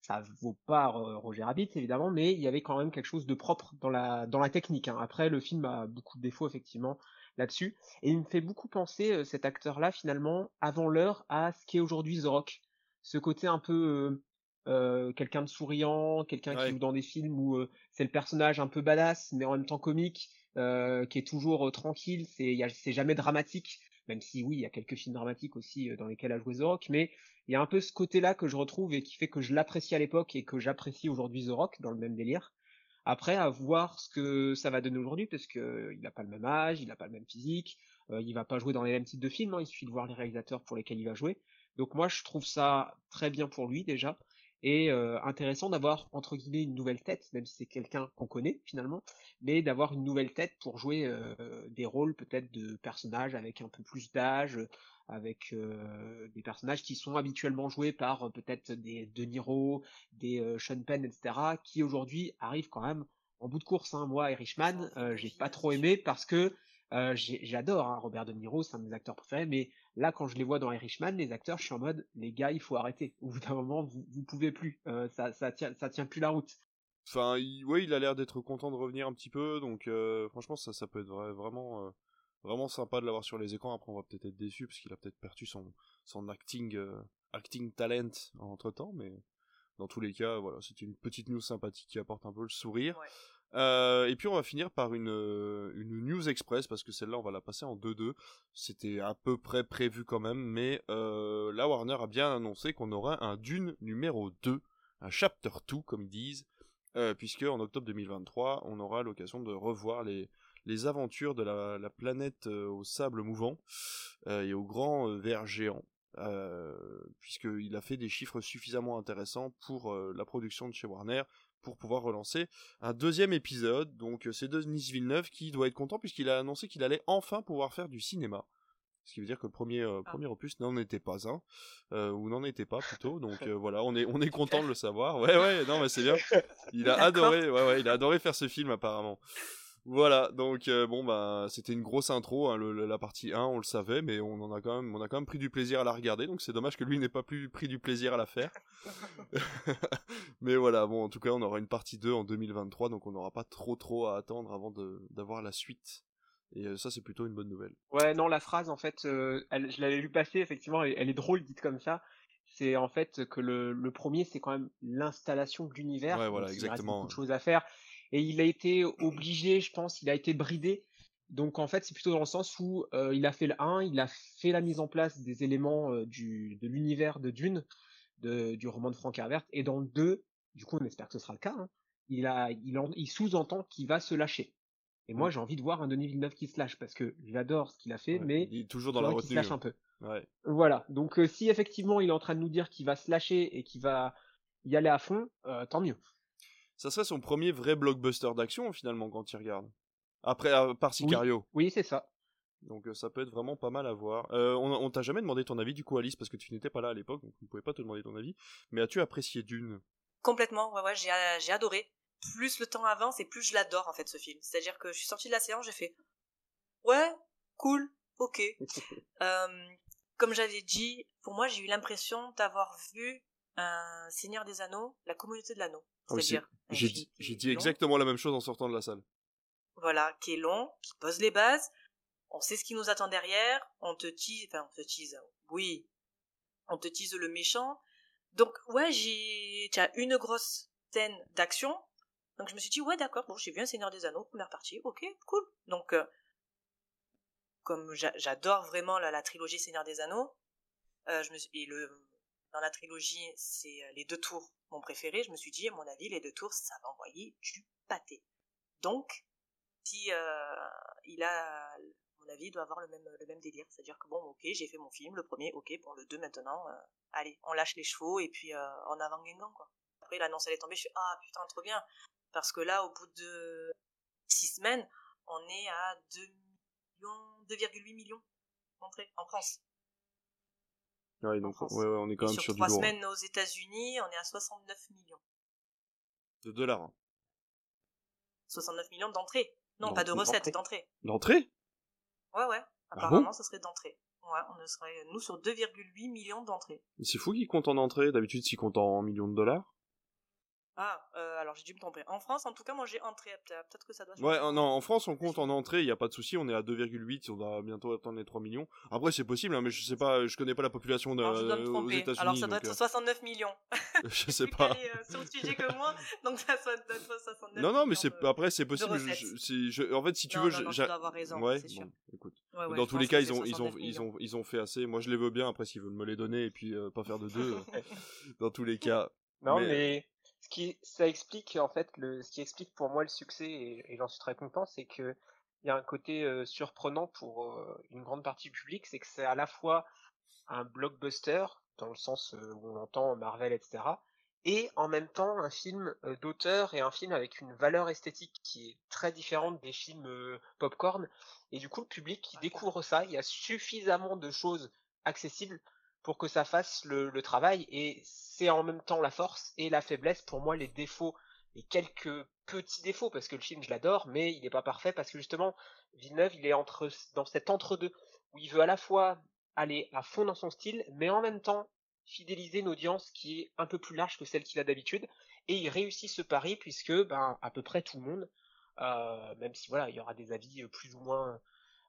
ça vaut pas Roger Rabbit évidemment, mais il y avait quand même quelque chose de propre dans la dans la technique. Hein. Après, le film a beaucoup de défauts effectivement là-dessus, et il me fait beaucoup penser euh, cet acteur-là finalement avant l'heure à ce qu'est aujourd'hui The Rock. Ce côté un peu euh, euh, quelqu'un de souriant, quelqu'un qui joue dans des films où euh, c'est le personnage un peu badass mais en même temps comique, euh, qui est toujours tranquille, c'est c'est jamais dramatique, même si oui il y a quelques films dramatiques aussi dans lesquels a joué The Rock, mais il y a un peu ce côté-là que je retrouve et qui fait que je l'apprécie à l'époque et que j'apprécie aujourd'hui The Rock dans le même délire. Après, à voir ce que ça va donner aujourd'hui, parce que il n'a pas le même âge, il n'a pas le même physique, il va pas jouer dans les mêmes types de films, hein, il suffit de voir les réalisateurs pour lesquels il va jouer. Donc moi, je trouve ça très bien pour lui déjà et euh, intéressant d'avoir entre guillemets une nouvelle tête, même si c'est quelqu'un qu'on connaît finalement, mais d'avoir une nouvelle tête pour jouer euh, des rôles peut-être de personnages avec un peu plus d'âge, avec euh, des personnages qui sont habituellement joués par peut-être des De Niro, des Sean Penn, etc., qui aujourd'hui arrivent quand même en bout de course. Hein. Moi, Irishman, j'ai pas trop aimé parce que j'adore hein, Robert De Niro, c'est un de mes acteurs préférés, mais Là, quand je les vois dans Irishman, les acteurs, je suis en mode, les gars, il faut arrêter. Au bout d'un moment, vous, vous pouvez plus. Euh, ça, ça tient, ça tient plus la route. Enfin, il, ouais, il a l'air d'être content de revenir un petit peu, donc euh, franchement, ça, ça peut être vraiment, euh, vraiment sympa de l'avoir sur les écrans. Après, on va peut-être être déçu parce qu'il a peut-être perdu son, son acting, euh, acting talent entre temps, mais dans tous les cas, voilà, c'était une petite news sympathique qui apporte un peu le sourire. Euh, et puis on va finir par une, euh, une news express parce que celle-là on va la passer en 2-2. C'était à peu près prévu quand même, mais euh, la Warner a bien annoncé qu'on aura un Dune numéro 2, un chapter 2 comme ils disent, euh, puisque en octobre 2023 on aura l'occasion de revoir les, les aventures de la, la planète euh, au sable mouvant et au grand ver géant. Puisqu'il a fait des chiffres suffisamment intéressants pour la production de chez Warner pour pouvoir relancer un deuxième épisode. Donc euh, c'est Denis Villeneuve qui doit être content puisqu'il a annoncé qu'il allait enfin pouvoir faire du cinéma. Ce qui veut dire que le premier, euh, Ah. premier opus n'en était pas un, euh, ou n'en était pas plutôt. <laughs> Donc euh, voilà, on est, on est content de le savoir. <laughs> Ouais, ouais, non, mais c'est bien. Il a adoré, ouais, ouais, il a adoré faire ce film apparemment. Voilà, donc euh, bon bah c'était une grosse intro, hein, le- le- la partie 1, on le savait, mais on en a quand même, on a quand même pris du plaisir à la regarder, donc c'est dommage que lui n'ait pas plus pris du plaisir à la faire. <laughs> mais voilà, bon en tout cas on aura une partie 2 en 2023, donc on n'aura pas trop trop à attendre avant d'avoir la suite. Et euh, ça c'est plutôt une bonne nouvelle. Ouais, non, la phrase, en fait, euh, elle- je l'avais lu passer, effectivement, elle, elle est drôle dite comme ça. C'est en fait que le, le premier, c'est quand même l'installation de l'univers. Ouais, voilà, donc il reste exactement, beaucoup de choses à faire. Et il a été obligé, je pense, il a été bridé. Donc en fait, c'est plutôt dans le sens où euh, il a fait le 1, il a fait la mise en place des éléments euh, du, de l'univers de Dune, de, du roman de Frank Herbert. Et dans le 2, du coup, on espère que ce sera le cas, hein, il, a, il, en- il sous-entend qu'il va se lâcher. Et moi, Mm. j'ai envie de voir un Denis Villeneuve qui se lâche parce que j'adore ce qu'il a fait, Ouais, mais il est toujours dans la qu'il se lâche un peu. hein. Ouais. Voilà. Donc euh, si effectivement il est en train de nous dire qu'il va se lâcher et qu'il va y aller à fond, tant mieux. Ça serait son premier vrai blockbuster d'action finalement quand il regarde. Après, à part Sicario. Oui, c'est ça. Donc euh, ça peut être vraiment pas mal à voir. Euh, on on t'a jamais demandé ton avis du coup Alice parce que tu n'étais pas là à l'époque donc on ne pouvait pas te demander ton avis. Mais as-tu apprécié Dune? Complètement, ouais, ouais, j'ai, euh, j'ai adoré. Plus le temps avance et plus je l'adore en fait ce film. C'est-à-dire que je suis sortie de la séance, j'ai fait ouais, cool, ok. <laughs> Euh, comme j'avais dit, pour moi j'ai eu l'impression d'avoir vu un Seigneur des Anneaux, la communauté de l'anneau. Ah oui, C'est-à-dire un J'ai film dit, qui j'ai est dit long, exactement la même chose en sortant de la salle. Voilà, qui est long, qui pose les bases. On sait ce qui nous attend derrière. On te tease, enfin on te tease, oui, on te tease le méchant. Donc ouais, j'ai, tu as une grosse scène d'action. Donc je me suis dit ouais d'accord, bon j'ai vu un Seigneur des Anneaux première partie, ok cool. Donc euh, comme j'a- j'adore vraiment la, la trilogie Seigneur des Anneaux, euh, je me suis, et le dans la trilogie c'est euh, les deux tours mon préféré. Je me suis dit à mon avis les deux tours ça va envoyer du pâté. Donc si euh, il a à mon avis il doit avoir le même le même délire c'est à dire que bon ok j'ai fait mon film le premier ok bon le deux maintenant euh, allez on lâche les chevaux et puis euh, en avant Guingamp quoi après l'annonce elle est tombée je suis ah putain trop bien parce que là au bout de six semaines on est à 2 millions 2,8 millions d'entrées en France Ouais, donc ouais, ouais, on est quand même sur sur du trois lourd. semaines aux États-Unis on est à 69 millions De dollars. hein. 69 millions d'entrées non pas de d'entrées. recettes d'entrées L'entrée ouais ouais Ah apparemment ce serait d'entrées ouais on serait nous sur 2,8 millions d'entrées C'est fou qu'ils comptent en entrée. D'habitude, s'ils comptent en millions de dollars. Ah, euh, alors j'ai dû me tromper. En France, en tout cas, moi j'ai entré. Peut- Peut-être que ça doit changer. Ouais, non, en France, on compte en entrée, il y a pas de souci, on est à 2,8, on va bientôt atteindre les 3 millions. Après, c'est possible, hein, mais je sais pas, je connais pas la population de, Alors je dois me aux tromper. États-Unis. Alors ça doit donc, être 69 millions. <laughs> euh, je sais pas. calé, euh, sur le sujet que moi, donc ça doit être 69 Non, non, mais millions c'est après, c'est possible. je- en fait, si tu Non, veux, non, je- non, tu j'a- dois avoir raison, ouais, c'est sûr. bon, écoute. Ouais, ouais, Dans tous les cas, ils ont, ils ont, 69 ils millions. ont, ils ont fait assez. Moi, je les veux bien. Après, s'ils veulent me les donner et puis euh, pas faire de deux. <laughs> euh, dans tous les cas. Non, mais, ce qui ça explique en fait le ce qui explique pour moi le succès et, et j'en suis très content, c'est que il y a un côté euh, surprenant pour euh, une grande partie du public, c'est que c'est à la fois un blockbuster dans le sens euh, où on entend Marvel, etc. Et en même temps un film d'auteur et un film avec une valeur esthétique qui est très différente des films popcorn. Et du coup, le public qui découvre ça, il y a suffisamment de choses accessibles pour que ça fasse le, travail. Et c'est en même temps la force et la faiblesse. Pour moi, les défauts et quelques petits défauts, parce que le film, je l'adore, mais il n'est pas parfait parce que justement, Villeneuve, il est entre, dans cet entre-deux où il veut à la fois aller à fond dans son style, mais en même temps fidéliser une audience qui est un peu plus large que celle qu'il a d'habitude. Et il réussit ce pari puisque, ben, à peu près tout le monde, euh, même si voilà, il y aura des avis plus ou moins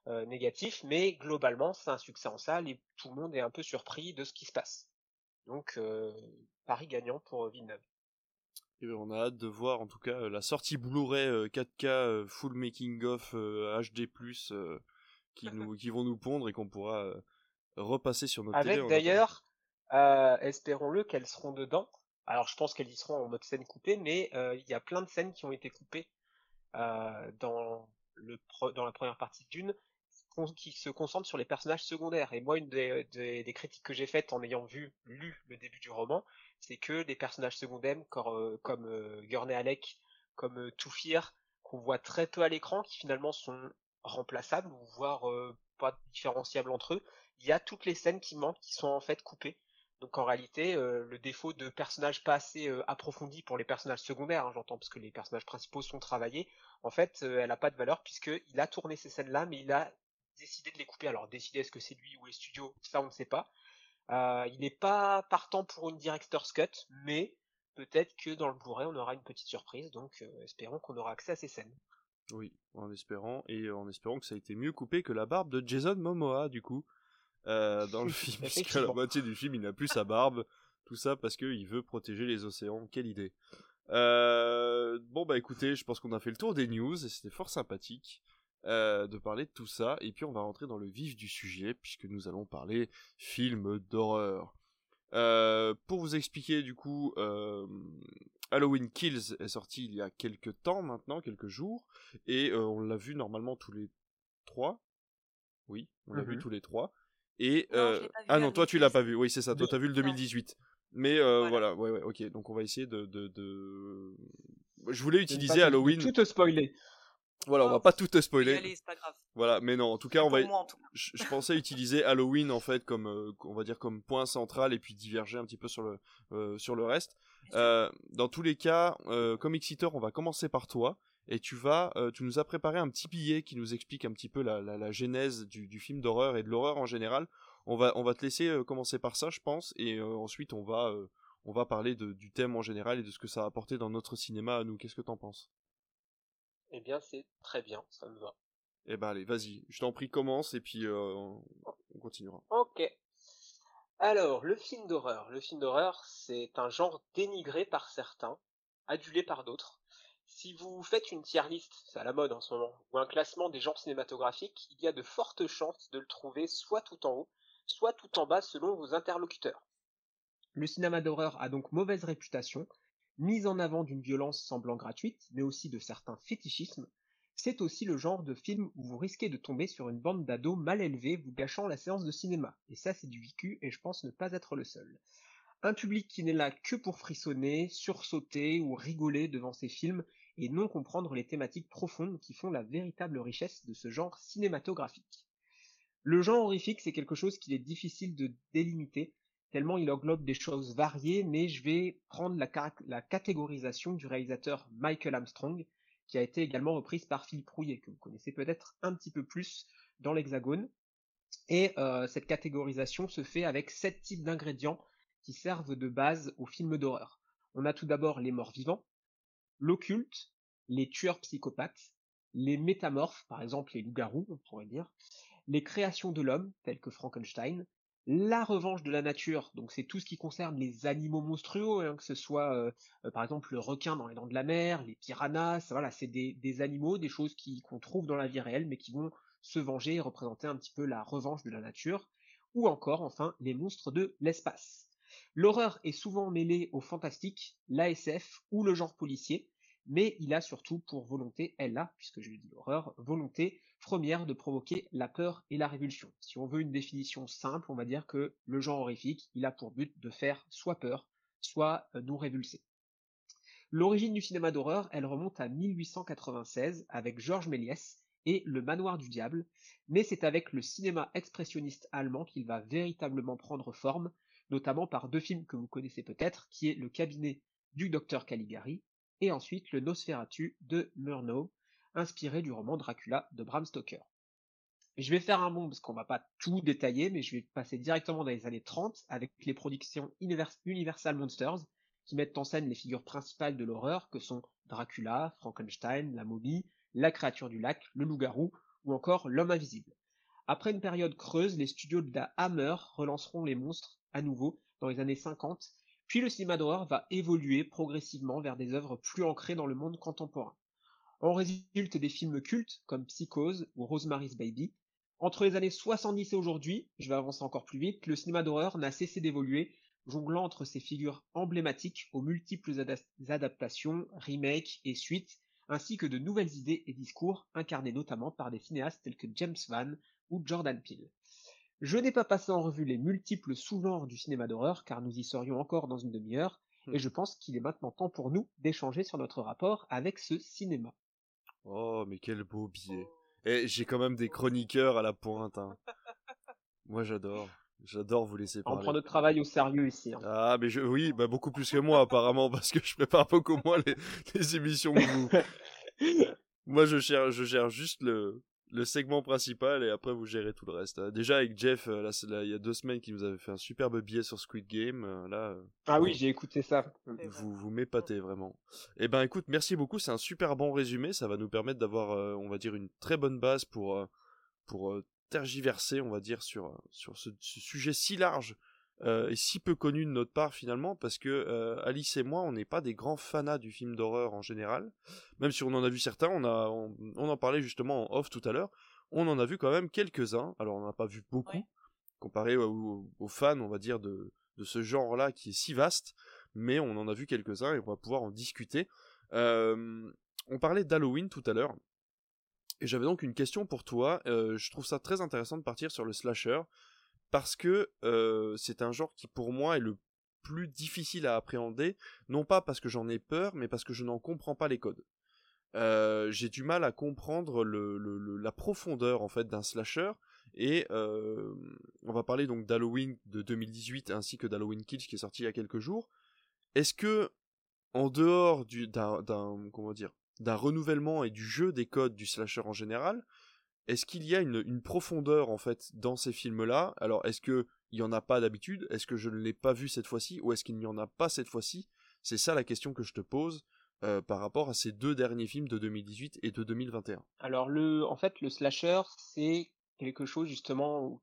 négatif, mais globalement c'est un succès en salle et tout le monde est un peu surpris de ce qui se passe. Donc Paris gagnant pour Villeneuve. Et ben, on a hâte de voir en tout cas la sortie Blu-ray 4K full making of HD+ qui nous qui vont nous pondre et qu'on pourra repasser sur notre Avec d'ailleurs espérons-le qu'elles seront dedans alors je pense qu'elles y seront en mode scène coupée, mais euh, il y a plein de scènes qui ont été coupées euh, dans, le dans la première partie d'une qui se concentrent sur les personnages secondaires. Et moi, une des, des, critiques que j'ai faites en ayant vu, lu le début du roman, c'est que les personnages secondaires, comme, euh, comme euh, Gurney Alec, comme euh, Toufir, qu'on voit très peu à l'écran, qui finalement sont remplaçables, voire pas différenciables entre eux, il y a toutes les scènes qui manquent, qui sont en fait coupées. Donc en réalité, euh, le défaut de personnages pas assez euh, approfondis pour les personnages secondaires, hein, j'entends, parce que les personnages principaux sont travaillés, en fait, euh, elle n'a pas de valeur puisqu'il a tourné ces scènes-là, mais il a décidé de les couper. Alors décider est-ce que c'est lui ou les studios, ça on ne sait pas. il n'est pas partant pour une director's cut, mais peut-être que dans le Blu-ray on aura une petite surprise, donc espérons qu'on aura accès à ces scènes. Oui, en espérant, et en espérant que ça a été mieux coupé que la barbe de Jason Momoa, du coup. Euh, dans le <laughs> film, puisque la moitié du film, il n'a plus sa barbe. Tout ça parce qu'il veut protéger les océans. Quelle idée. Euh, bon bah écoutez, je pense qu'on a fait le tour des news et c'était fort sympathique euh, de parler de tout ça. Et puis on va rentrer dans le vif du sujet puisque nous allons parler film d'horreur. pour vous expliquer du coup, Halloween Kills est sorti il y a quelques temps maintenant, quelques jours, et on l'a vu normalement tous les trois. Oui, on l'a vu mhm. tous les trois. Et euh, ah non, toi tu l'as pas vu. Oui, c'est ça. Toi t'as vu le 2018. Mais euh, voilà. ouais, ouais, ok. Donc on va essayer de, de, de... Je voulais utiliser Halloween. Tout te spoiler. Voilà, on va pas tout te spoiler. Allez, pas grave. Voilà, mais non, en tout cas, on va. Je, pensais utiliser Halloween en fait comme, euh, on va dire comme point central et puis diverger un petit peu sur le euh, sur le reste. Euh, dans tous les cas, comme Exeter, on va commencer par toi et tu vas, euh, tu nous as préparé un petit billet qui nous explique un petit peu la, la, genèse du, du film d'horreur et de l'horreur en général. On va, on va te laisser euh, commencer par ça, je pense, et euh, ensuite on va, on va parler de, du thème en général et de ce que ça a apporté dans notre cinéma à nous. Qu'est-ce que t'en penses? Eh bien, c'est très bien, ça me va. Eh ben allez, vas-y, je t'en prie, commence et puis on continuera. Ok. Alors, le film d'horreur. Le film d'horreur, c'est un genre dénigré par certains, adulé par d'autres. Si vous faites une tier list, c'est à la mode en ce moment, ou un classement des genres cinématographiques, il y a de fortes chances de le trouver soit tout en haut, soit tout en bas selon vos interlocuteurs. Le cinéma d'horreur a donc mauvaise réputation, mise en avant d'une violence semblant gratuite, mais aussi de certains fétichismes. C'est aussi le genre de film où vous risquez de tomber sur une bande d'ados mal élevés vous gâchant la séance de cinéma. Et ça, c'est du vécu, et je pense ne pas être le seul. Un public qui n'est là que pour frissonner, sursauter ou rigoler devant ces films et non comprendre les thématiques profondes qui font la véritable richesse de ce genre cinématographique. Le genre horrifique, c'est quelque chose qu'il est difficile de délimiter, tellement il englobe des choses variées, mais je vais prendre la, catégorisation du réalisateur Michael Armstrong, qui a été également reprise par Philippe Rouillet, que vous connaissez peut-être un petit peu plus dans l'Hexagone. Et euh, cette catégorisation se fait avec sept types d'ingrédients qui servent de base au film d'horreur. On a tout d'abord les morts vivants, l'occulte, les tueurs psychopathes, les métamorphes, par exemple les loups-garous, on pourrait dire, les créations de l'homme, telles que Frankenstein, la revanche de la nature, donc c'est tout ce qui concerne les animaux monstrueux, hein, que ce soit euh, euh, par exemple le requin dans les dents de la mer, les piranhas, voilà, c'est des, animaux, des choses qu'on trouve dans la vie réelle, mais qui vont se venger et représenter un petit peu la revanche de la nature, ou encore enfin les monstres de l'espace. L'horreur est souvent mêlée au fantastique, l'ASF ou le genre policier, mais il a surtout pour volonté, elle a, puisque je dis l'horreur, volonté première de provoquer la peur et la révulsion. Si on veut une définition simple, on va dire que le genre horrifique, il a pour but de faire soit peur, soit euh, nous révulser. L'origine du cinéma d'horreur, elle remonte à 1896 avec Georges Méliès et Le Manoir du Diable, mais c'est avec le cinéma expressionniste allemand qu'il va véritablement prendre forme, notamment par deux films que vous connaissez peut-être, qui est Le cabinet du docteur Caligari et ensuite Le Nosferatu de Murnau, inspiré du roman Dracula de Bram Stoker. Je vais faire un bond parce qu'on va pas tout détailler, mais je vais passer directement dans les années 30 avec les productions Universal Monsters qui mettent en scène les figures principales de l'horreur que sont Dracula, Frankenstein, la momie, la créature du lac, le loup-garou ou encore L'homme invisible. Après une période creuse, les studios de la Hammer relanceront les monstres à nouveau dans les années 50, puis le cinéma d'horreur va évoluer progressivement vers des œuvres plus ancrées dans le monde contemporain. En résultent des films cultes comme Psychose ou Rosemary's Baby. Entre les années 70 et aujourd'hui, je vais avancer encore plus vite, le cinéma d'horreur n'a cessé d'évoluer, jonglant entre ses figures emblématiques aux multiples adaptations, remakes et suites, ainsi que de nouvelles idées et discours incarnés notamment par des cinéastes tels que James Van ou Jordan Peele. Je n'ai pas passé en revue les multiples sous-genres du cinéma d'horreur, car nous y serions encore dans une demi-heure, et hmm. je pense qu'il est maintenant temps pour nous d'échanger sur notre rapport avec ce cinéma. Oh, mais quel beau billet. Et j'ai quand même des chroniqueurs à la pointe. Hein. Moi, j'adore. J'adore vous laisser parler. On prend notre travail au sérieux ici. Hein. Ah, mais je, oui, bah beaucoup plus que moi apparemment, <laughs> parce que je prépare beaucoup moins les, les émissions que vous. <laughs> moi, je gère, je gère juste le, le segment principal et après vous gérez tout le reste. Euh, déjà avec Jeff, euh, là, là, il y a deux semaines, qui nous avait fait un superbe billet sur Squid Game. Euh, là. Ah oui, j'ai écouté ça. Vous vous m'épatez vraiment. Eh ben écoute, merci beaucoup. C'est un super bon résumé. Ça va nous permettre d'avoir, on va dire, une très bonne base pour pour tergiverser, on va dire, sur sur ce, ce sujet si large euh, et si peu connu de notre part finalement, parce que euh, Alice et moi, on n'est pas des grands fanats du film d'horreur en général, même si on en a vu certains, on, a, on, en parlait justement en off tout à l'heure, on en a vu quand même quelques-uns, alors on n'en a pas vu beaucoup, comparé aux, fans, on va dire, de, de ce genre-là qui est si vaste, mais on en a vu quelques-uns et on va pouvoir en discuter. Euh, on parlait d'Halloween tout à l'heure, et j'avais donc une question pour toi, je trouve ça très intéressant de partir sur le slasher, parce que euh, c'est un genre qui pour moi est le plus difficile à appréhender, non pas parce que j'en ai peur, mais parce que je n'en comprends pas les codes. Euh, j'ai du mal à comprendre la profondeur en fait d'un slasher et euh, on va parler donc d'Halloween de 2018 ainsi que d'Halloween Kills qui est sorti il y a quelques jours. Est-ce que en dehors du d'un comment dire d'un renouvellement et du jeu des codes du slasher en général, est-ce qu'il y a une, profondeur en fait dans ces films-là? Alors est-ce que il y en a pas d'habitude? Est-ce que je ne l'ai pas vu cette fois-ci? Ou est-ce qu'il n'y en a pas cette fois-ci? C'est ça la question que je te pose euh, par rapport à ces deux derniers films de 2018 et de 2021. Alors le, en fait, le slasher, c'est quelque chose justement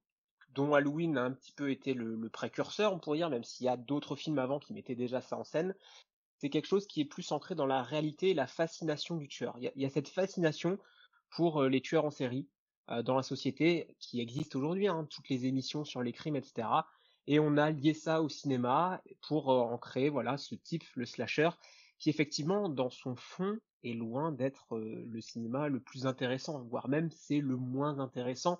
dont Halloween a un petit peu été le, précurseur, on pourrait dire, même s'il y a d'autres films avant qui mettaient déjà ça en scène. C'est quelque chose qui est plus ancré dans la réalité et la fascination du tueur. Il y a, cette fascination pour euh, les tueurs en série, dans la société qui existe aujourd'hui, hein, toutes les émissions sur les crimes, etc. Et on a lié ça au cinéma pour euh, en créer voilà ce type, le slasher, qui effectivement dans son fond est loin d'être euh, le cinéma le plus intéressant, voire même c'est le moins intéressant,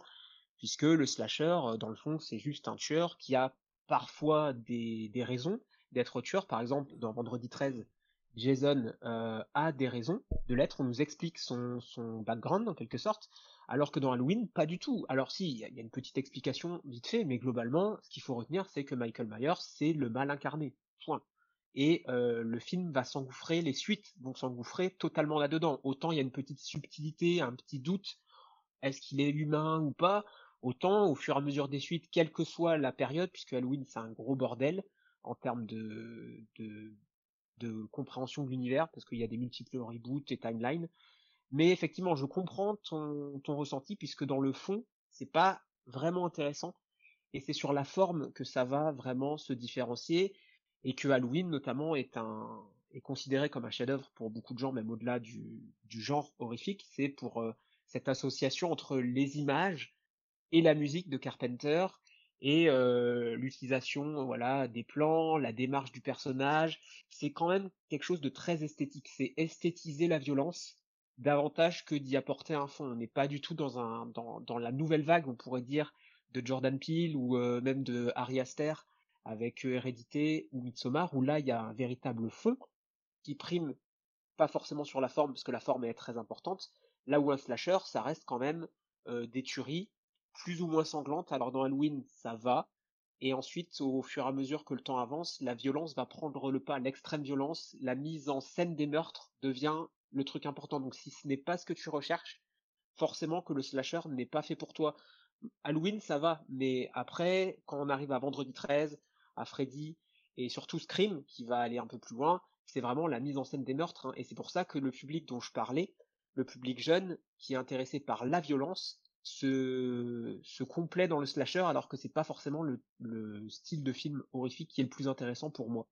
puisque le slasher, dans le fond, c'est juste un tueur qui a parfois des, des raisons d'être tueur. Par exemple, dans Vendredi 13, Jason a des raisons de l'être, on nous explique son, son background en quelque sorte, alors que dans Halloween, pas du tout. Alors si, il y, a une petite explication vite fait, mais globalement, ce qu'il faut retenir, c'est que Michael Myers, c'est le mal incarné. Point. Et euh, le film va s'engouffrer, les suites vont s'engouffrer totalement là-dedans. Autant il y a une petite subtilité, un petit doute, est-ce qu'il est humain ou pas Autant au fur et à mesure des suites, quelle que soit la période, puisque Halloween c'est un gros bordel en termes de, compréhension de l'univers, parce qu'il y a des multiples reboots et timelines, mais effectivement, je comprends ton, ressenti puisque dans le fond, c'est pas vraiment intéressant et c'est sur la forme que ça va vraiment se différencier et que Halloween notamment est considéré comme un chef-d'œuvre pour beaucoup de gens, même au-delà du, du genre horrifique. C'est pour euh, cette association entre les images et la musique de Carpenter et euh, l'utilisation voilà des plans, la démarche du personnage. C'est quand même quelque chose de très esthétique. C'est esthétiser la violence davantage que d'y apporter un fond. On n'est pas du tout dans un dans, la nouvelle vague, on pourrait dire, de Jordan Peele ou euh, même de Ari Aster avec euh, Hérédité ou Midsommar, où là il y a un véritable fond qui prime pas forcément sur la forme, parce que la forme est très importante. Là où un slasher, ça reste quand même euh, des tueries plus ou moins sanglantes. Alors dans Halloween, ça va. Et ensuite, au fur et à mesure que le temps avance, la violence va prendre le pas, l'extrême violence, la mise en scène des meurtres devient le truc important. Donc si ce n'est pas ce que tu recherches, forcément que le slasher n'est pas fait pour toi. Halloween, ça va, mais après, quand on arrive à Vendredi 13, à Freddy, et surtout Scream, qui va aller un peu plus loin, c'est vraiment la mise en scène des meurtres, hein. et c'est pour ça que le public dont je parlais le public jeune qui est intéressé par la violence se, se complaît dans le slasher alors que c'est pas forcément le, le style de film horrifique qui est le plus intéressant pour moi.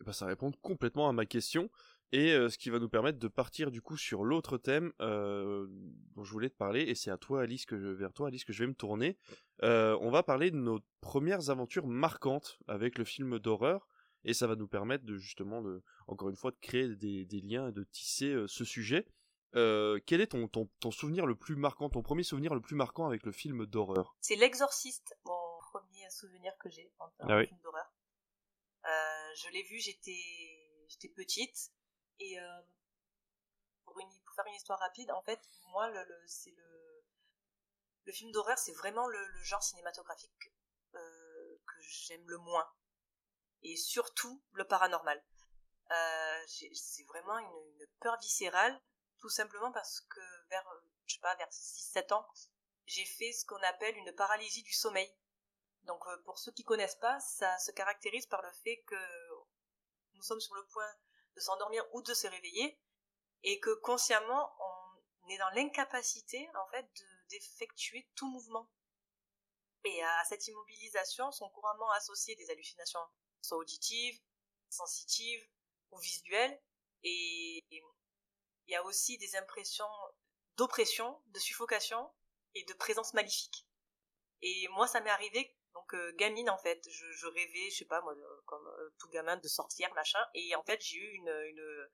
Eh ben, ça répond complètement à ma question et euh, ce qui va nous permettre de partir du coup sur l'autre thème euh, dont je voulais te parler et c'est à toi Alice que je, vers toi Alice que je vais me tourner. Euh, on va parler de nos premières aventures marquantes avec le film d'horreur et ça va nous permettre de justement de encore une fois de créer des, des liens et de tisser euh, ce sujet. Euh, quel est ton, ton, ton, souvenir le plus marquant, ton premier souvenir le plus marquant avec le film d'horreur? C'est L'Exorciste, mon premier souvenir que j'ai en ah oui. film d'horreur. Euh, je l'ai vu, j'étais j'étais petite et euh, pour, une, pour faire une histoire rapide, en fait, moi, le, c'est le le film d'horreur, c'est vraiment le, genre cinématographique euh, que j'aime le moins et surtout le paranormal. Euh, c'est vraiment une, une, peur viscérale tout simplement parce que vers, je sais pas, vers 6-7 ans, j'ai fait ce qu'on appelle une paralysie du sommeil. Donc pour ceux qui connaissent pas, ça se caractérise par le fait que nous sommes sur le point de s'endormir ou de se réveiller et que consciemment on est dans l'incapacité en fait d'effectuer tout mouvement. Et à cette immobilisation sont couramment associées des hallucinations soit auditives, sensitives ou visuelles et il y a aussi des impressions d'oppression, de suffocation et de présence maléfique. Et moi, ça m'est arrivé donc euh, gamine en fait, je, rêvais, je sais pas moi, comme euh, tout gamin, de sortir machin. Et en fait, j'ai eu une,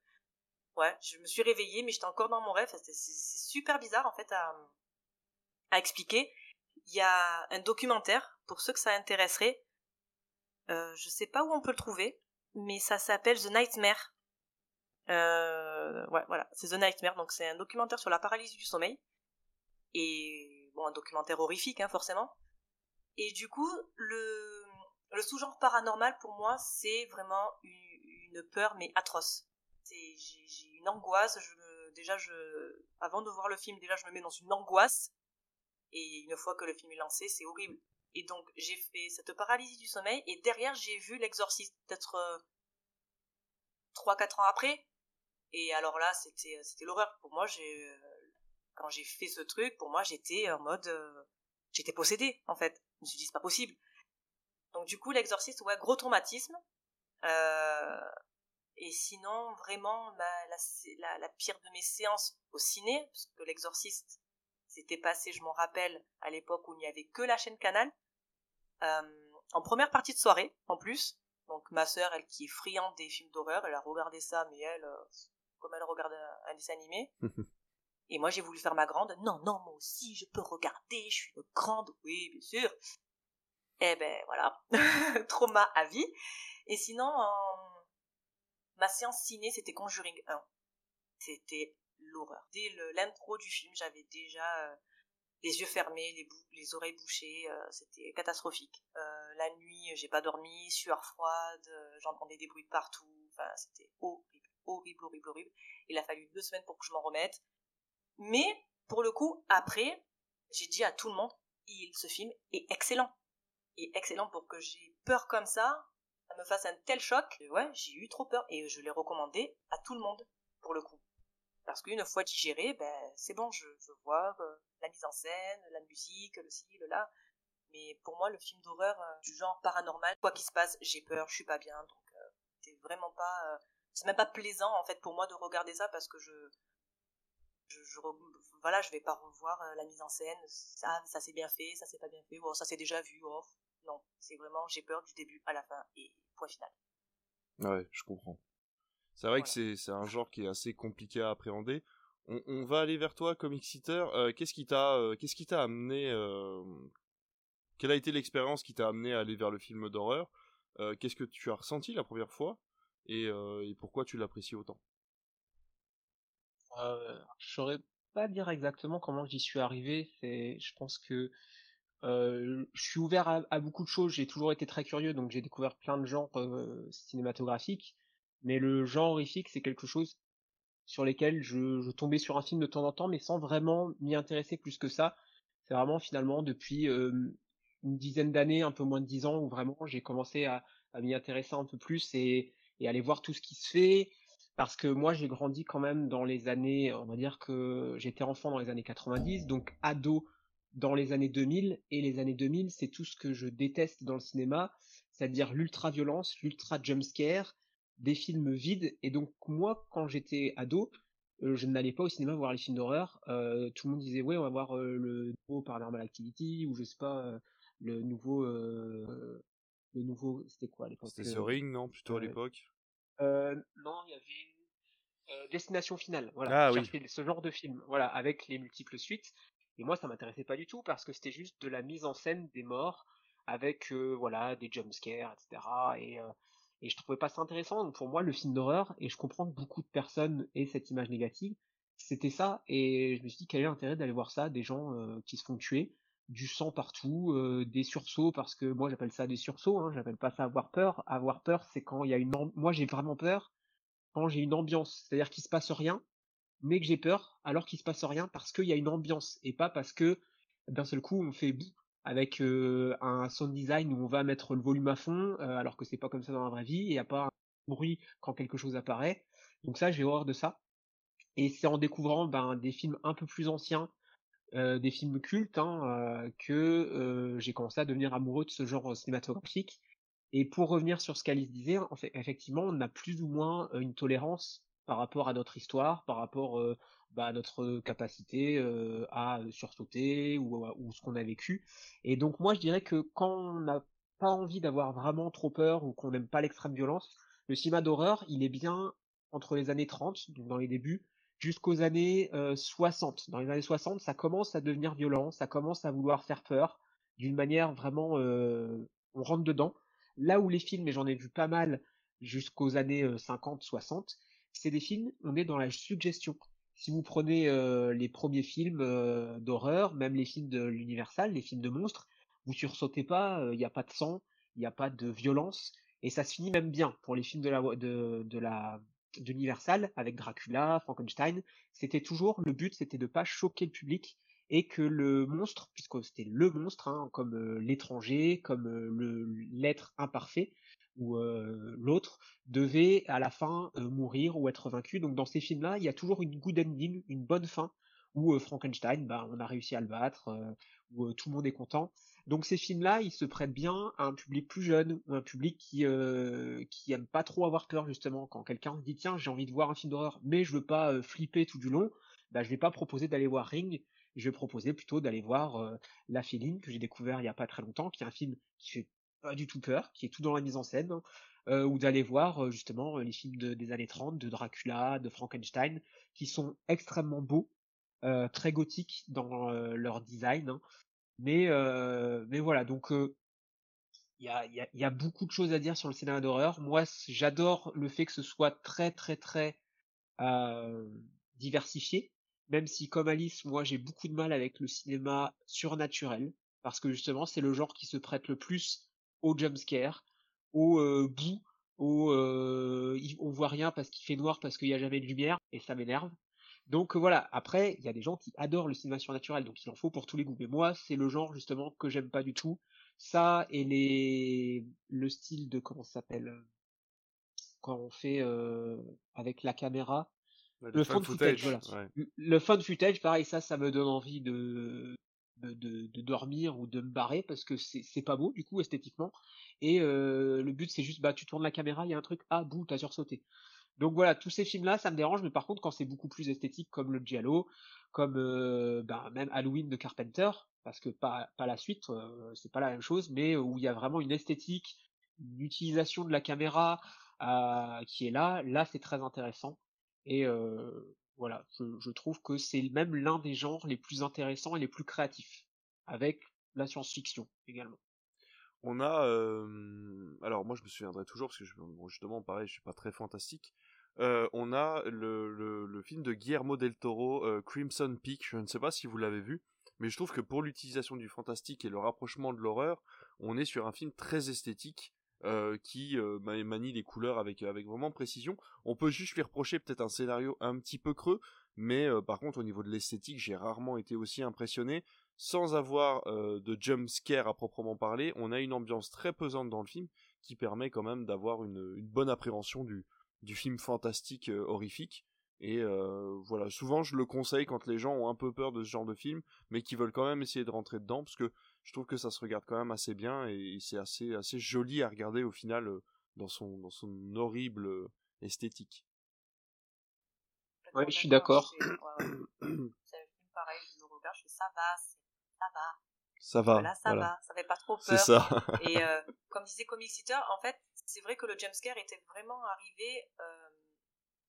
ouais, je me suis réveillée, mais j'étais encore dans mon rêve. C'est super bizarre en fait à, à expliquer. Il y a un documentaire pour ceux que ça intéresserait. Euh, je sais pas où on peut le trouver, mais ça s'appelle The Nightmare. Ouais, voilà, c'est The Nightmare, donc c'est un documentaire sur la paralysie du sommeil. Et bon, un documentaire horrifique, hein, forcément. Et du coup, le, sous-genre paranormal, pour moi, c'est vraiment une, peur, mais atroce. J'ai une angoisse, déjà, avant de voir le film, déjà, je me mets dans une angoisse. Et une fois que le film est lancé, c'est horrible. Et donc, j'ai fait cette paralysie du sommeil, et derrière, j'ai vu l'exorciste, peut-être euh, 3-4 ans après, et alors là, c'était l'horreur. Pour moi, euh, quand j'ai fait ce truc, pour moi, j'étais en mode euh, j'étais possédée en fait. Je me suis dit c'est pas possible. Donc du coup, l'exorciste, ouais, gros traumatisme. Euh, et sinon, vraiment, bah, la, la, pire de mes séances au ciné, parce que l'exorciste, c'était passé, je m'en rappelle, à l'époque où il n'y avait que la chaîne Canal, euh, en première partie de soirée, en plus. Donc ma sœur, elle qui est friande des films d'horreur, elle a regardé ça, mais elle, comme elle regarde un, dessin animé. <laughs> Et moi, j'ai voulu faire ma grande. Non, non, moi aussi, je peux regarder, je suis une grande. Oui, bien sûr. Eh ben, voilà. <laughs> Trauma à vie. Et sinon, ma séance ciné, c'était Conjuring 1. C'était l'horreur. Dès l'intro du film, j'avais déjà euh, les yeux fermés, les, les oreilles bouchées. Euh, c'était catastrophique. Euh, la nuit, j'ai pas dormi, sueur froide, j'entendais des bruits de partout. Enfin, c'était horrible horrible, horrible, horrible. Il a fallu deux semaines pour que je m'en remette. Mais, pour le coup, après, j'ai dit à tout le monde, il, ce film est excellent. Et excellent pour que j'ai peur comme ça, ça me fasse un tel choc. Ouais, j'ai eu trop peur. Et je l'ai recommandé à tout le monde, pour le coup. Parce qu'une fois digéré, ben, c'est bon, je, je vois euh, la mise en scène, la musique, le ci, le là. Mais pour moi, le film d'horreur euh, du genre paranormal, quoi qu'il se passe, j'ai peur, je suis pas bien, donc euh, c'est vraiment pas c'est même pas plaisant en fait pour moi de regarder ça parce que je je, je voilà je vais pas revoir euh, la mise en scène. Ça ça c'est bien fait ça c'est pas bien fait. Bon ça c'est déjà vu oh. non c'est vraiment j'ai peur du début à la fin et point final. Ouais je comprends. C'est vrai voilà. que c'est un genre qui est assez compliqué à appréhender. On, on va aller vers toi sitter euh, qu'est-ce qui t'a euh, qu'est-ce qui t'a amené euh, quelle a été l'expérience qui t'a amené à aller vers le film d'horreur? Qu'est-ce que tu as ressenti la première fois? Et, et pourquoi tu l'apprécies autant? Euh, Je saurais pas dire exactement comment j'y suis arrivé. Je pense que euh, je suis ouvert à, beaucoup de choses. J'ai toujours été très curieux, donc j'ai découvert plein de genres euh, cinématographiques. Mais le genre horrifique, c'est quelque chose sur lesquels je, tombais sur un film de temps en temps, mais sans vraiment m'y intéresser plus que ça. C'est vraiment finalement depuis une dizaine d'années, un peu moins de dix ans, où vraiment j'ai commencé à, m'y intéresser un peu plus et aller voir tout ce qui se fait. Parce que moi j'ai grandi quand même dans les années, on va dire que j'étais enfant dans les années 90, donc ado dans les années 2000, et les années 2000 c'est tout ce que je déteste dans le cinéma, c'est-à-dire l'ultra-violence, l'ultra-jumpscare, des films vides, et donc moi quand j'étais ado, euh, je n'allais pas au cinéma voir les films d'horreur, euh, tout le monde disait ouais on va voir euh, le nouveau Paranormal Activity, ou je sais pas, le nouveau... le nouveau, c'était quoi à l'époque C'était The Ring, non Plutôt à l'époque? Non, il y avait euh, Destination Finale. Voilà, ah, ce genre de film, voilà, avec les multiples suites. Et moi, ça m'intéressait pas du tout parce que c'était juste de la mise en scène des morts avec euh, voilà des jumpscares, etc. Et euh, et je trouvais pas ça intéressant. Donc pour moi, le film d'horreur, et je comprends que beaucoup de personnes aient cette image négative, c'était ça. Et je me suis dit quel est l'intérêt d'aller voir ça, des gens euh, qui se font tuer, du sang partout, euh, des sursauts parce que moi j'appelle ça des sursauts, hein, j'appelle pas ça avoir peur. Avoir peur, c'est quand il y a une, moi j'ai vraiment peur quand j'ai une ambiance, c'est-à-dire qu'il se passe rien, mais que j'ai peur alors qu'il se passe rien parce qu'il y a une ambiance et pas parce que d'un seul coup on fait bout avec euh, un sound design où on va mettre le volume à fond euh, alors que c'est pas comme ça dans la vraie vie il y a pas un bruit quand quelque chose apparaît. Donc ça j'ai horreur de ça. Et c'est en découvrant ben, des films un peu plus anciens euh, des films cultes hein, euh, que euh, j'ai commencé à devenir amoureux de ce genre cinématographique. Et pour revenir sur ce qu'Alice disait, effectivement, on a plus ou moins une tolérance par rapport à notre histoire, par rapport bah, à notre capacité à sursauter ou, ou ce qu'on a vécu. Et donc moi, je dirais que quand on n'a pas envie d'avoir vraiment trop peur ou qu'on n'aime pas l'extrême violence, le cinéma d'horreur, il est bien entre les années 30, donc dans les débuts, jusqu'aux années 60. Dans les années 60, ça commence à devenir violent, ça commence à vouloir faire peur d'une manière vraiment on rentre dedans. Là où les films, et j'en ai vu pas mal jusqu'aux années 50, 60, c'est des films, on est dans la suggestion. Si vous prenez les premiers films d'horreur, même les films de l'Universal, les films de monstres, vous sursautez pas, il n'y a pas de sang, il n'y a pas de violence, et ça se finit même bien pour les films de la d'Universal avec Dracula, Frankenstein, c'était toujours le but, c'était de pas choquer le public et que le monstre, puisque c'était le monstre, hein, comme euh, l'étranger, comme euh, l'être imparfait ou euh, l'autre, devait à la fin mourir ou être vaincu. Donc dans ces films-là, il y a toujours une good ending, une bonne fin où Frankenstein, bah, on a réussi à le battre, où tout le monde est content. Donc ces films-là, ils se prêtent bien à un public plus jeune, ou un public qui euh, qui aime pas trop avoir peur justement. Quand quelqu'un dit tiens j'ai envie de voir un film d'horreur, mais je veux pas flipper tout du long, bah je vais pas proposer d'aller voir Ring, je vais proposer plutôt d'aller voir La Féline que j'ai découvert il y a pas très longtemps, qui est un film qui fait pas du tout peur, qui est tout dans la mise en scène, hein, ou d'aller voir justement les films des années 30, de Dracula, de Frankenstein, qui sont extrêmement beaux, très gothiques dans leur design. Hein. Mais euh, mais voilà, donc il y a, beaucoup de choses à dire sur le cinéma d'horreur. Moi, j'adore le fait que ce soit très très très euh, diversifié, même si comme Alice, moi j'ai beaucoup de mal avec le cinéma surnaturel, parce que justement c'est le genre qui se prête le plus au jumpscare, au euh, bout, au euh, on voit rien parce qu'il fait noir parce qu'il n'y a jamais de lumière, et ça m'énerve. Donc voilà, après, il y a des gens qui adorent le cinéma surnaturel, donc il en faut pour tous les goûts. Mais moi, c'est le genre justement que j'aime pas du tout. Ça et les le style de comment ça s'appelle euh, quand on fait euh, avec la caméra. le, fun footage, voilà. Le fun footage, pareil, ça, ça me donne envie de de, de, dormir ou de me barrer parce que c'est pas beau du coup esthétiquement. Et euh, le but c'est juste bah tu tournes la caméra, il y a un truc, ah bout, t'as sursauté. Donc voilà, tous ces films-là, ça me dérange, mais par contre, quand c'est beaucoup plus esthétique, comme le Giallo, comme euh, ben, même Halloween de Carpenter, parce que pas, la suite, euh, c'est pas la même chose, mais où il y a vraiment une esthétique, une utilisation de la caméra euh, qui est là, là c'est très intéressant. Et voilà, je, je trouve que c'est même l'un des genres les plus intéressants et les plus créatifs, avec la science-fiction également on a euh, alors moi je me souviendrai toujours parce que justement pareil je suis pas très fantastique euh, on a le, le, film de Guillermo del Toro euh, Crimson Peak. Je ne sais pas si vous l'avez vu mais je trouve que pour l'utilisation du fantastique et le rapprochement de l'horreur on est sur un film très esthétique qui manie les couleurs avec avec vraiment précision. On peut juste lui reprocher peut-être un scénario un petit peu creux mais par contre au niveau de l'esthétique j'ai rarement été aussi impressionné sans avoir euh, de jump scare à proprement parler, on a une ambiance très pesante dans le film qui permet quand même d'avoir une, bonne appréhension du, du film fantastique horrifique. Et voilà, souvent je le conseille quand les gens ont un peu peur de ce genre de film, mais qui veulent quand même essayer de rentrer dedans, parce que je trouve que ça se regarde quand même assez bien et c'est assez assez joli à regarder au final dans son dans son horrible esthétique. Ouais, je suis d'accord. C'est <clears throat> pareil, je le regarde, je fais ça va, ça va. Ça va. Là, ça va, ça fait pas trop peur. C'est ça. <laughs> et euh, <laughs> comme disait Comic Sitter, en fait, c'est vrai que le jumpscare était vraiment arrivé euh,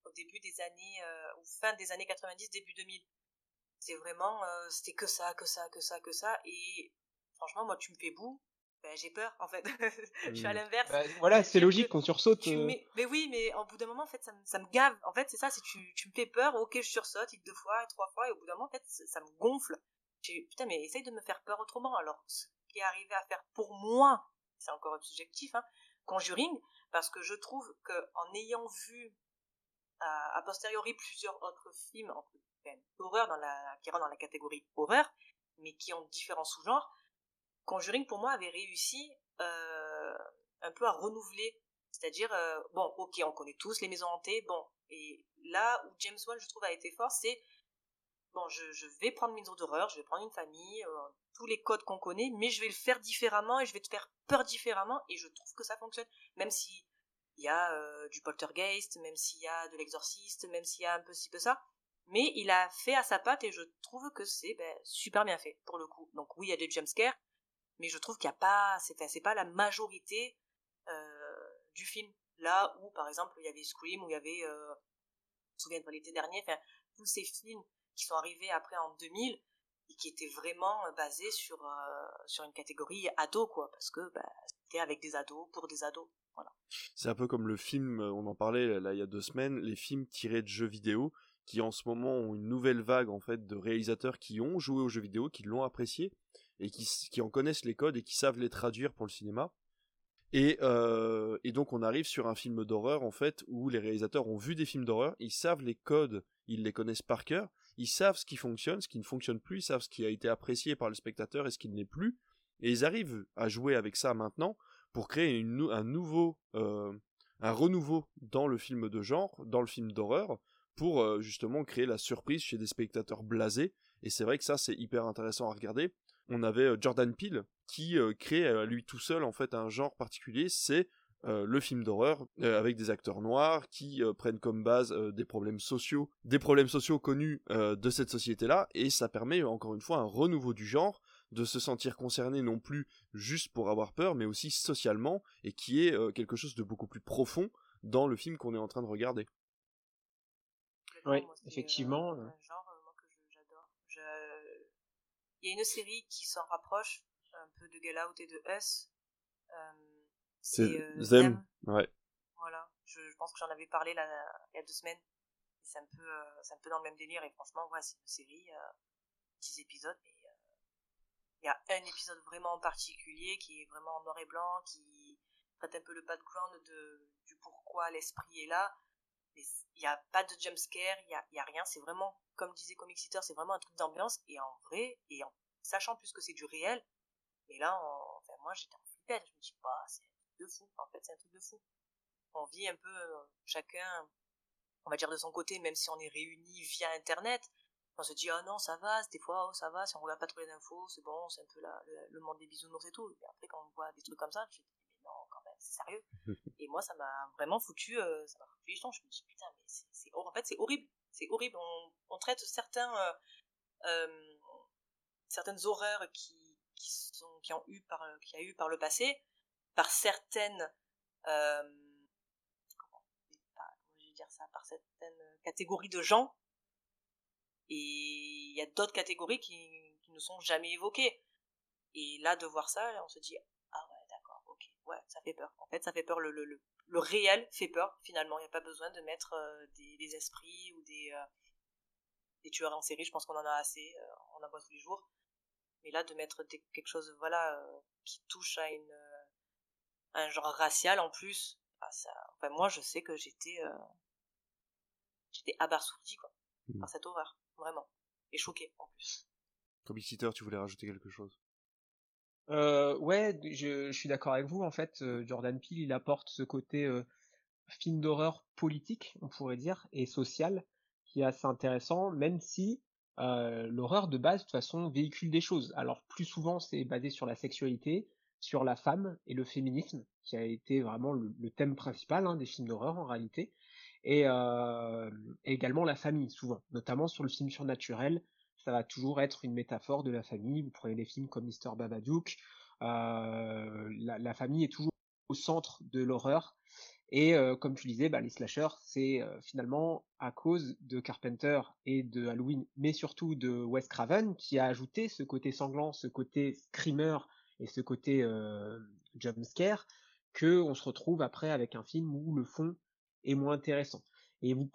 au début des années, euh, ou fin des années 90, début 2000. C'est vraiment, euh, c'était que ça, que ça, que ça, que ça. Et franchement, moi, tu me fais boue, ben, j'ai peur en fait. <laughs> je suis à mmh. l'inverse. Bah, voilà, c'est logique qu'on sursaute. Euh. Mais oui, mais au bout d'un moment, en fait, ça, me, ça me gave. En fait, c'est ça, c'est tu, tu me fais peur, ok, je sursaute, deux fois, trois fois, et au bout d'un moment, en fait, ça me gonfle. Putain, mais essaye de me faire peur autrement. Alors, ce qui est arrivé à faire pour moi, c'est encore subjectif, hein, Conjuring, parce que je trouve que en ayant vu a posteriori plusieurs autres films d'horreur dans la qui rentrent dans la catégorie horreur, mais qui ont différents sous-genres, Conjuring pour moi avait réussi euh, un peu à renouveler, c'est-à-dire euh, bon, ok, on connaît tous les maisons hantées, bon, et là où James Wan je trouve a été fort, c'est bon, je, vais prendre une maison d'horreur, je vais prendre une famille, euh, tous les codes qu'on connaît, mais je vais le faire différemment et je vais te faire peur différemment, et je trouve que ça fonctionne, même si il y a euh, du poltergeist, même s'il y a de l'exorciste, même s'il y a un peu ci peu ça, mais il a fait à sa patte et je trouve que c'est ben, super bien fait pour le coup. Donc oui, il y a des jumpscares, mais je trouve qu'il n'y a pas, c'est, pas la majorité euh, du film. Là où, par exemple, il y avait Scream, où il y avait, je me souviens de l'été dernier, tous ces films qui sont arrivés après en 2000 et qui étaient vraiment euh, basés sur euh, sur une catégorie ado, quoi, parce que bah, c'était avec des ados pour des ados. Voilà. C'est un peu comme le film, euh, on en parlait là il y a deux semaines, les films tirés de jeux vidéo qui en ce moment ont une nouvelle vague en fait de réalisateurs qui ont joué aux jeux vidéo, qui l'ont apprécié et qui, qui en connaissent les codes et qui savent les traduire pour le cinéma. Et, et donc on arrive sur un film d'horreur en fait où les réalisateurs ont vu des films d'horreur, ils savent les codes, ils les connaissent par cœur, ils savent ce qui fonctionne, ce qui ne fonctionne plus, ils savent ce qui a été apprécié par le spectateur et ce qui ne l'est plus, et ils arrivent à jouer avec ça maintenant pour créer un nouveau, euh, un renouveau dans le film de genre, dans le film d'horreur, pour euh, justement créer la surprise chez des spectateurs blasés. Et c'est vrai que ça c'est hyper intéressant à regarder on avait euh, Jordan Peele qui euh, crée à lui tout seul en fait un genre particulier, c'est euh, le film d'horreur avec des acteurs noirs qui prennent comme base des problèmes sociaux, des problèmes sociaux connus de cette société-là, et ça permet encore une fois un renouveau du genre, de se sentir concerné non plus juste pour avoir peur, mais aussi socialement, et qui est quelque chose de beaucoup plus profond dans le film qu'on est en train de regarder. Oui, effectivement. Il y a une série qui s'en rapproche un peu de Get Out et de Us. Euh, c'est Them. Ouais. Voilà. Je, pense que j'en avais parlé là, il y a deux semaines. C'est un peu, un peu dans le même délire et franchement, ouais, c'est une série, 10 épisodes, mais il y a un épisode vraiment en particulier qui est vraiment en noir et blanc, qui traite un peu le background de, du pourquoi l'esprit est là. Mais il n'y a pas de jumpscare, il n'y a, y a rien, c'est vraiment comme disait Comic Sitter, c'est vraiment un truc d'ambiance, et en vrai, et en sachant plus que c'est du réel, et là, enfin, moi, j'étais en flippette, je me dis, bah, c'est de fou, en fait, c'est un truc de fou. On vit un peu, euh, chacun, on va dire de son côté, même si on est réunis via Internet, on se dit, ah non, ça va, des fois, oh, ça va, si on regarde pas trop les infos, c'est bon, c'est un peu la, le, monde des bisounours et tout. Et après, quand on voit des trucs comme ça, je me dis, mais non, quand même, c'est sérieux. <laughs> et moi, ça m'a vraiment foutu, euh, ça m'a foutu les Je me dis, putain, mais c'est, en fait, c'est horrible c'est horrible. On, traite certains, euh, euh, certaines horreurs qui, qui, sont, qui ont eu par, qui a eu par le passé, par certaines, euh, comment, dire ça, par certaines catégories de gens, et il y a d'autres catégories qui, ne sont jamais évoquées. Et là, de voir ça, on se dit, ah ouais, d'accord, ok, ouais, ça fait peur. En fait, ça fait peur le, le, le réel fait peur finalement. Il n'y a pas besoin de mettre euh, des, esprits ou des, euh, des tueurs en série. Je pense qu'on en a assez. On en voit tous les jours. Mais là, de mettre quelque chose, voilà, qui touche à une un genre racial en plus. Ah, ça, enfin, moi, je sais que j'étais j'étais abasourdi quoi mmh. par cette horreur, vraiment, et choqué en plus. Comme tu voulais rajouter quelque chose? Euh, ouais, je, je suis d'accord avec vous. En fait, euh, Jordan Peele, il apporte ce côté euh, film d'horreur politique, on pourrait dire, et social, qui est assez intéressant, même si euh, l'horreur de base, de toute façon, véhicule des choses. Alors plus souvent, c'est basé sur la sexualité, sur la femme et le féminisme, qui a été vraiment le, thème principal hein, des films d'horreur en réalité, et, euh, également la famille, souvent, notamment sur le film surnaturel. Ça va toujours être une métaphore de la famille. Vous prenez des films comme Mister Babadook, euh, la, famille est toujours au centre de l'horreur et euh, comme tu disais, bah, les slashers, c'est finalement à cause de Carpenter et de Halloween, mais surtout de Wes Craven, qui a ajouté ce côté sanglant, ce côté screamer et ce côté euh, jumpscare, que on se retrouve après avec un film où le fond est moins intéressant. Et vous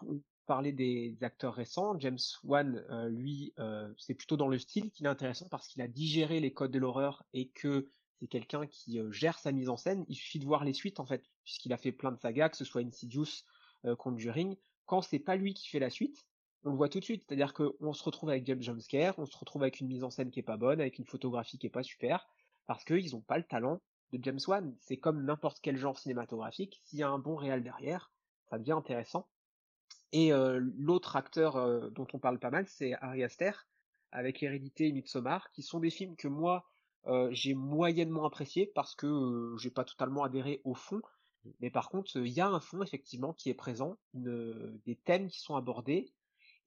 parlez des acteurs récents, James Wan, euh, lui, c'est plutôt dans le style qu'il est intéressant parce qu'il a digéré les codes de l'horreur et que c'est quelqu'un qui gère sa mise en scène. Il suffit de voir les suites en fait puisqu'il a fait plein de sagas, que ce soit Insidious, euh, Conjuring, quand c'est pas lui qui fait la suite, on le voit tout de suite. C'est-à-dire qu'on se retrouve avec James Jumpscare, on se retrouve avec une mise en scène qui est pas bonne, avec une photographie qui est pas super, parce qu'ils ont pas le talent de James Wan. C'est comme n'importe quel genre cinématographique, s'il y a un bon réal derrière, ça devient intéressant. Et euh, l'autre acteur euh, dont on parle pas mal, c'est Ari Aster, avec Hérédité et Midsommar, qui sont des films que moi j'ai moyennement apprécié parce que j'ai pas totalement adhéré au fond, mais par contre, il y a un fond effectivement qui est présent, des thèmes qui sont abordés,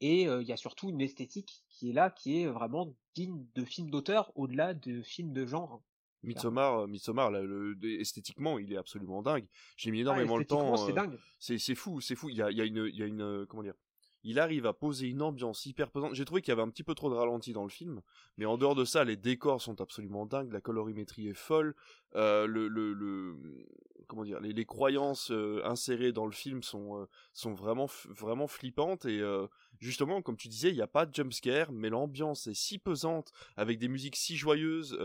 et il y a surtout une esthétique qui est là, qui est vraiment digne de film d'auteur au-delà de films de genre. Midsommar, Midsommar le, esthétiquement, il est absolument dingue. J'ai mis ah, énormément de temps. C'est dingue. C'est fou, c'est fou. Il y a, y a, une, il y a une, comment dire, il arrive à poser une ambiance hyper pesante. J'ai trouvé qu'il y avait un petit peu trop de ralenti dans le film, mais en dehors de ça, les décors sont absolument dingues, la colorimétrie est folle, euh, le, le, le, comment dire, les, les croyances euh, insérées dans le film sont euh, sont vraiment vraiment flippantes et euh, justement, comme tu disais, il n'y a pas de jumpscare, mais l'ambiance est si pesante avec des musiques si joyeuses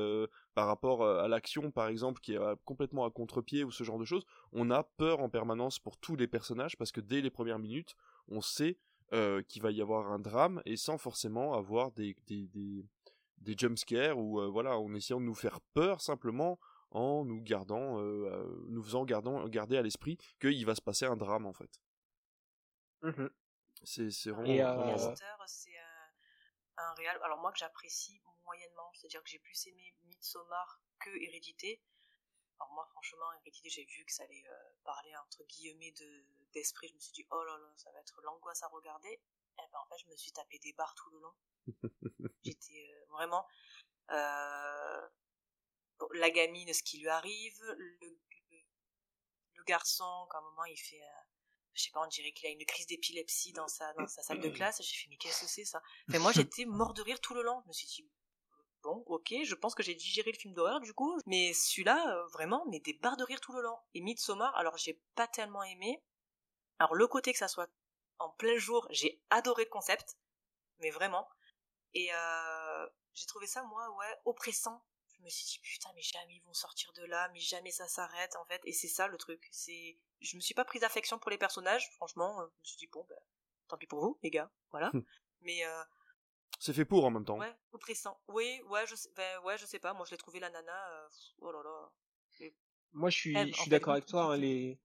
par rapport à l'action, par exemple, qui est complètement à contre-pied ou ce genre de choses. On a peur en permanence pour tous les personnages parce que dès les premières minutes, on sait euh, qu'il va y avoir un drame et sans forcément avoir des, des, des, des jumpscares ou euh, voilà, en essayant de nous faire peur simplement en nous gardant, euh, nous faisant gardant, garder à l'esprit qu'il va se passer un drame en fait. Mmh c'est vraiment. c'est un, réel. Alors moi que j'apprécie moyennement, c'est-à-dire que j'ai plus aimé Midsommar que Hérédité. Alors moi franchement Hérédité j'ai vu que ça allait parler entre guillemets de d'esprit, je me suis dit, oh là là, ça va être l'angoisse à regarder. Et eh ben, en fait, je me suis tapé des barres tout le long. <laughs> J'étais euh, vraiment, euh, la gamine, ce qui lui arrive, le, le garçon, qu'à un moment, il fait, euh, je sais pas, on dirait qu'il a une crise d'épilepsie dans sa, dans sa salle de classe. J'ai fait, mais qu'est-ce que c'est ça? Mais moi, j'étais <laughs> mort de rire tout le long. Je me suis dit, bon, ok, je pense que j'ai digéré le film d'horreur du coup, mais celui-là, vraiment, mais des barres de rire tout le long. Et Midsommar, alors j'ai pas tellement aimé, alors le côté que ça soit en plein jour, j'ai adoré le concept, mais vraiment. Et euh, j'ai trouvé ça moi ouais oppressant. Je me suis dit putain mais jamais ils vont sortir de là, mais jamais ça s'arrête en fait. Et c'est ça le truc. C'est je me suis pas prise d'affection pour les personnages. Franchement, euh, je me suis dit bon ben tant pis pour vous les gars, voilà. <laughs> Mais euh, c'est fait pour en même temps. Ouais, oppressant. Oui, ouais, je sais, ben, ouais, je sais pas. Moi, je l'ai trouvé la nana. Euh, oh là là. Moi, je suis, je suis d'accord avec toi. Hein, les,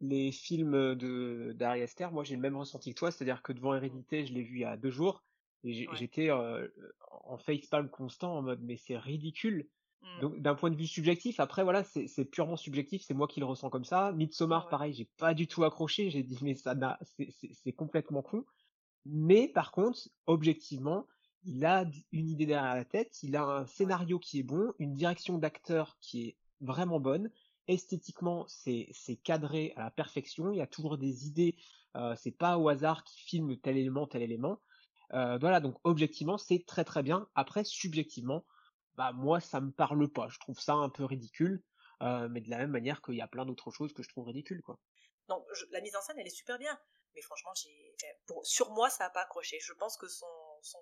les films de d'Ari Aster, moi j'ai le même ressenti que toi, c'est-à-dire que devant Hérédité, je l'ai vu il y a deux jours, et j'étais euh, en facepalm constant en mode mais c'est ridicule. Mmh. Donc d'un point de vue subjectif, après voilà, c'est purement subjectif, c'est moi qui le ressens comme ça. Midsommar, pareil, j'ai pas du tout accroché, j'ai dit mais ça n'a, c'est complètement con. Mais par contre, objectivement, il a une idée derrière la tête, il a un scénario qui est bon, une direction d'acteur qui est vraiment bonne, esthétiquement c'est c'est cadré à la perfection il y a toujours des idées euh, c'est pas au hasard qui filme tel élément tel élément euh, voilà donc objectivement c'est très très bien. Après subjectivement bah moi ça me parle pas. Je trouve ça un peu ridicule euh, mais de la même manière qu'il y a plein d'autres choses que je trouve ridicules quoi. Non la mise en scène elle est super bien. Mais franchement j'ai pour... sur moi ça a pas accroché. Je pense que son son,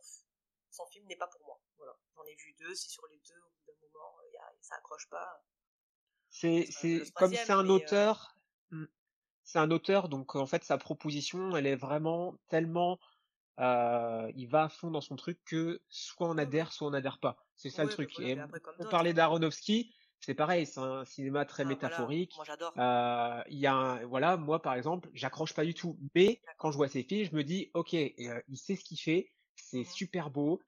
son film n'est pas pour moi. Voilà. J'en ai vu deux si sur les deux au bout d'un moment y a... ça accroche pas. C'est c'est comme c'est un auteur, mmh, c'est un auteur donc en fait sa proposition elle est vraiment tellement euh, il va à fond dans son truc que soit on adhère soit on n'adhère pas. C'est ça le truc. Et on parlait hein. d'Aronofsky, c'est pareil, c'est un cinéma très Ah, voilà. métaphorique. Moi j'adore. Euh, Il y a un, voilà, moi par exemple, j'accroche pas du tout. Mais quand je vois ces films, je me dis, ok, euh, il sait ce qu'il fait, c'est Mhm. super beau,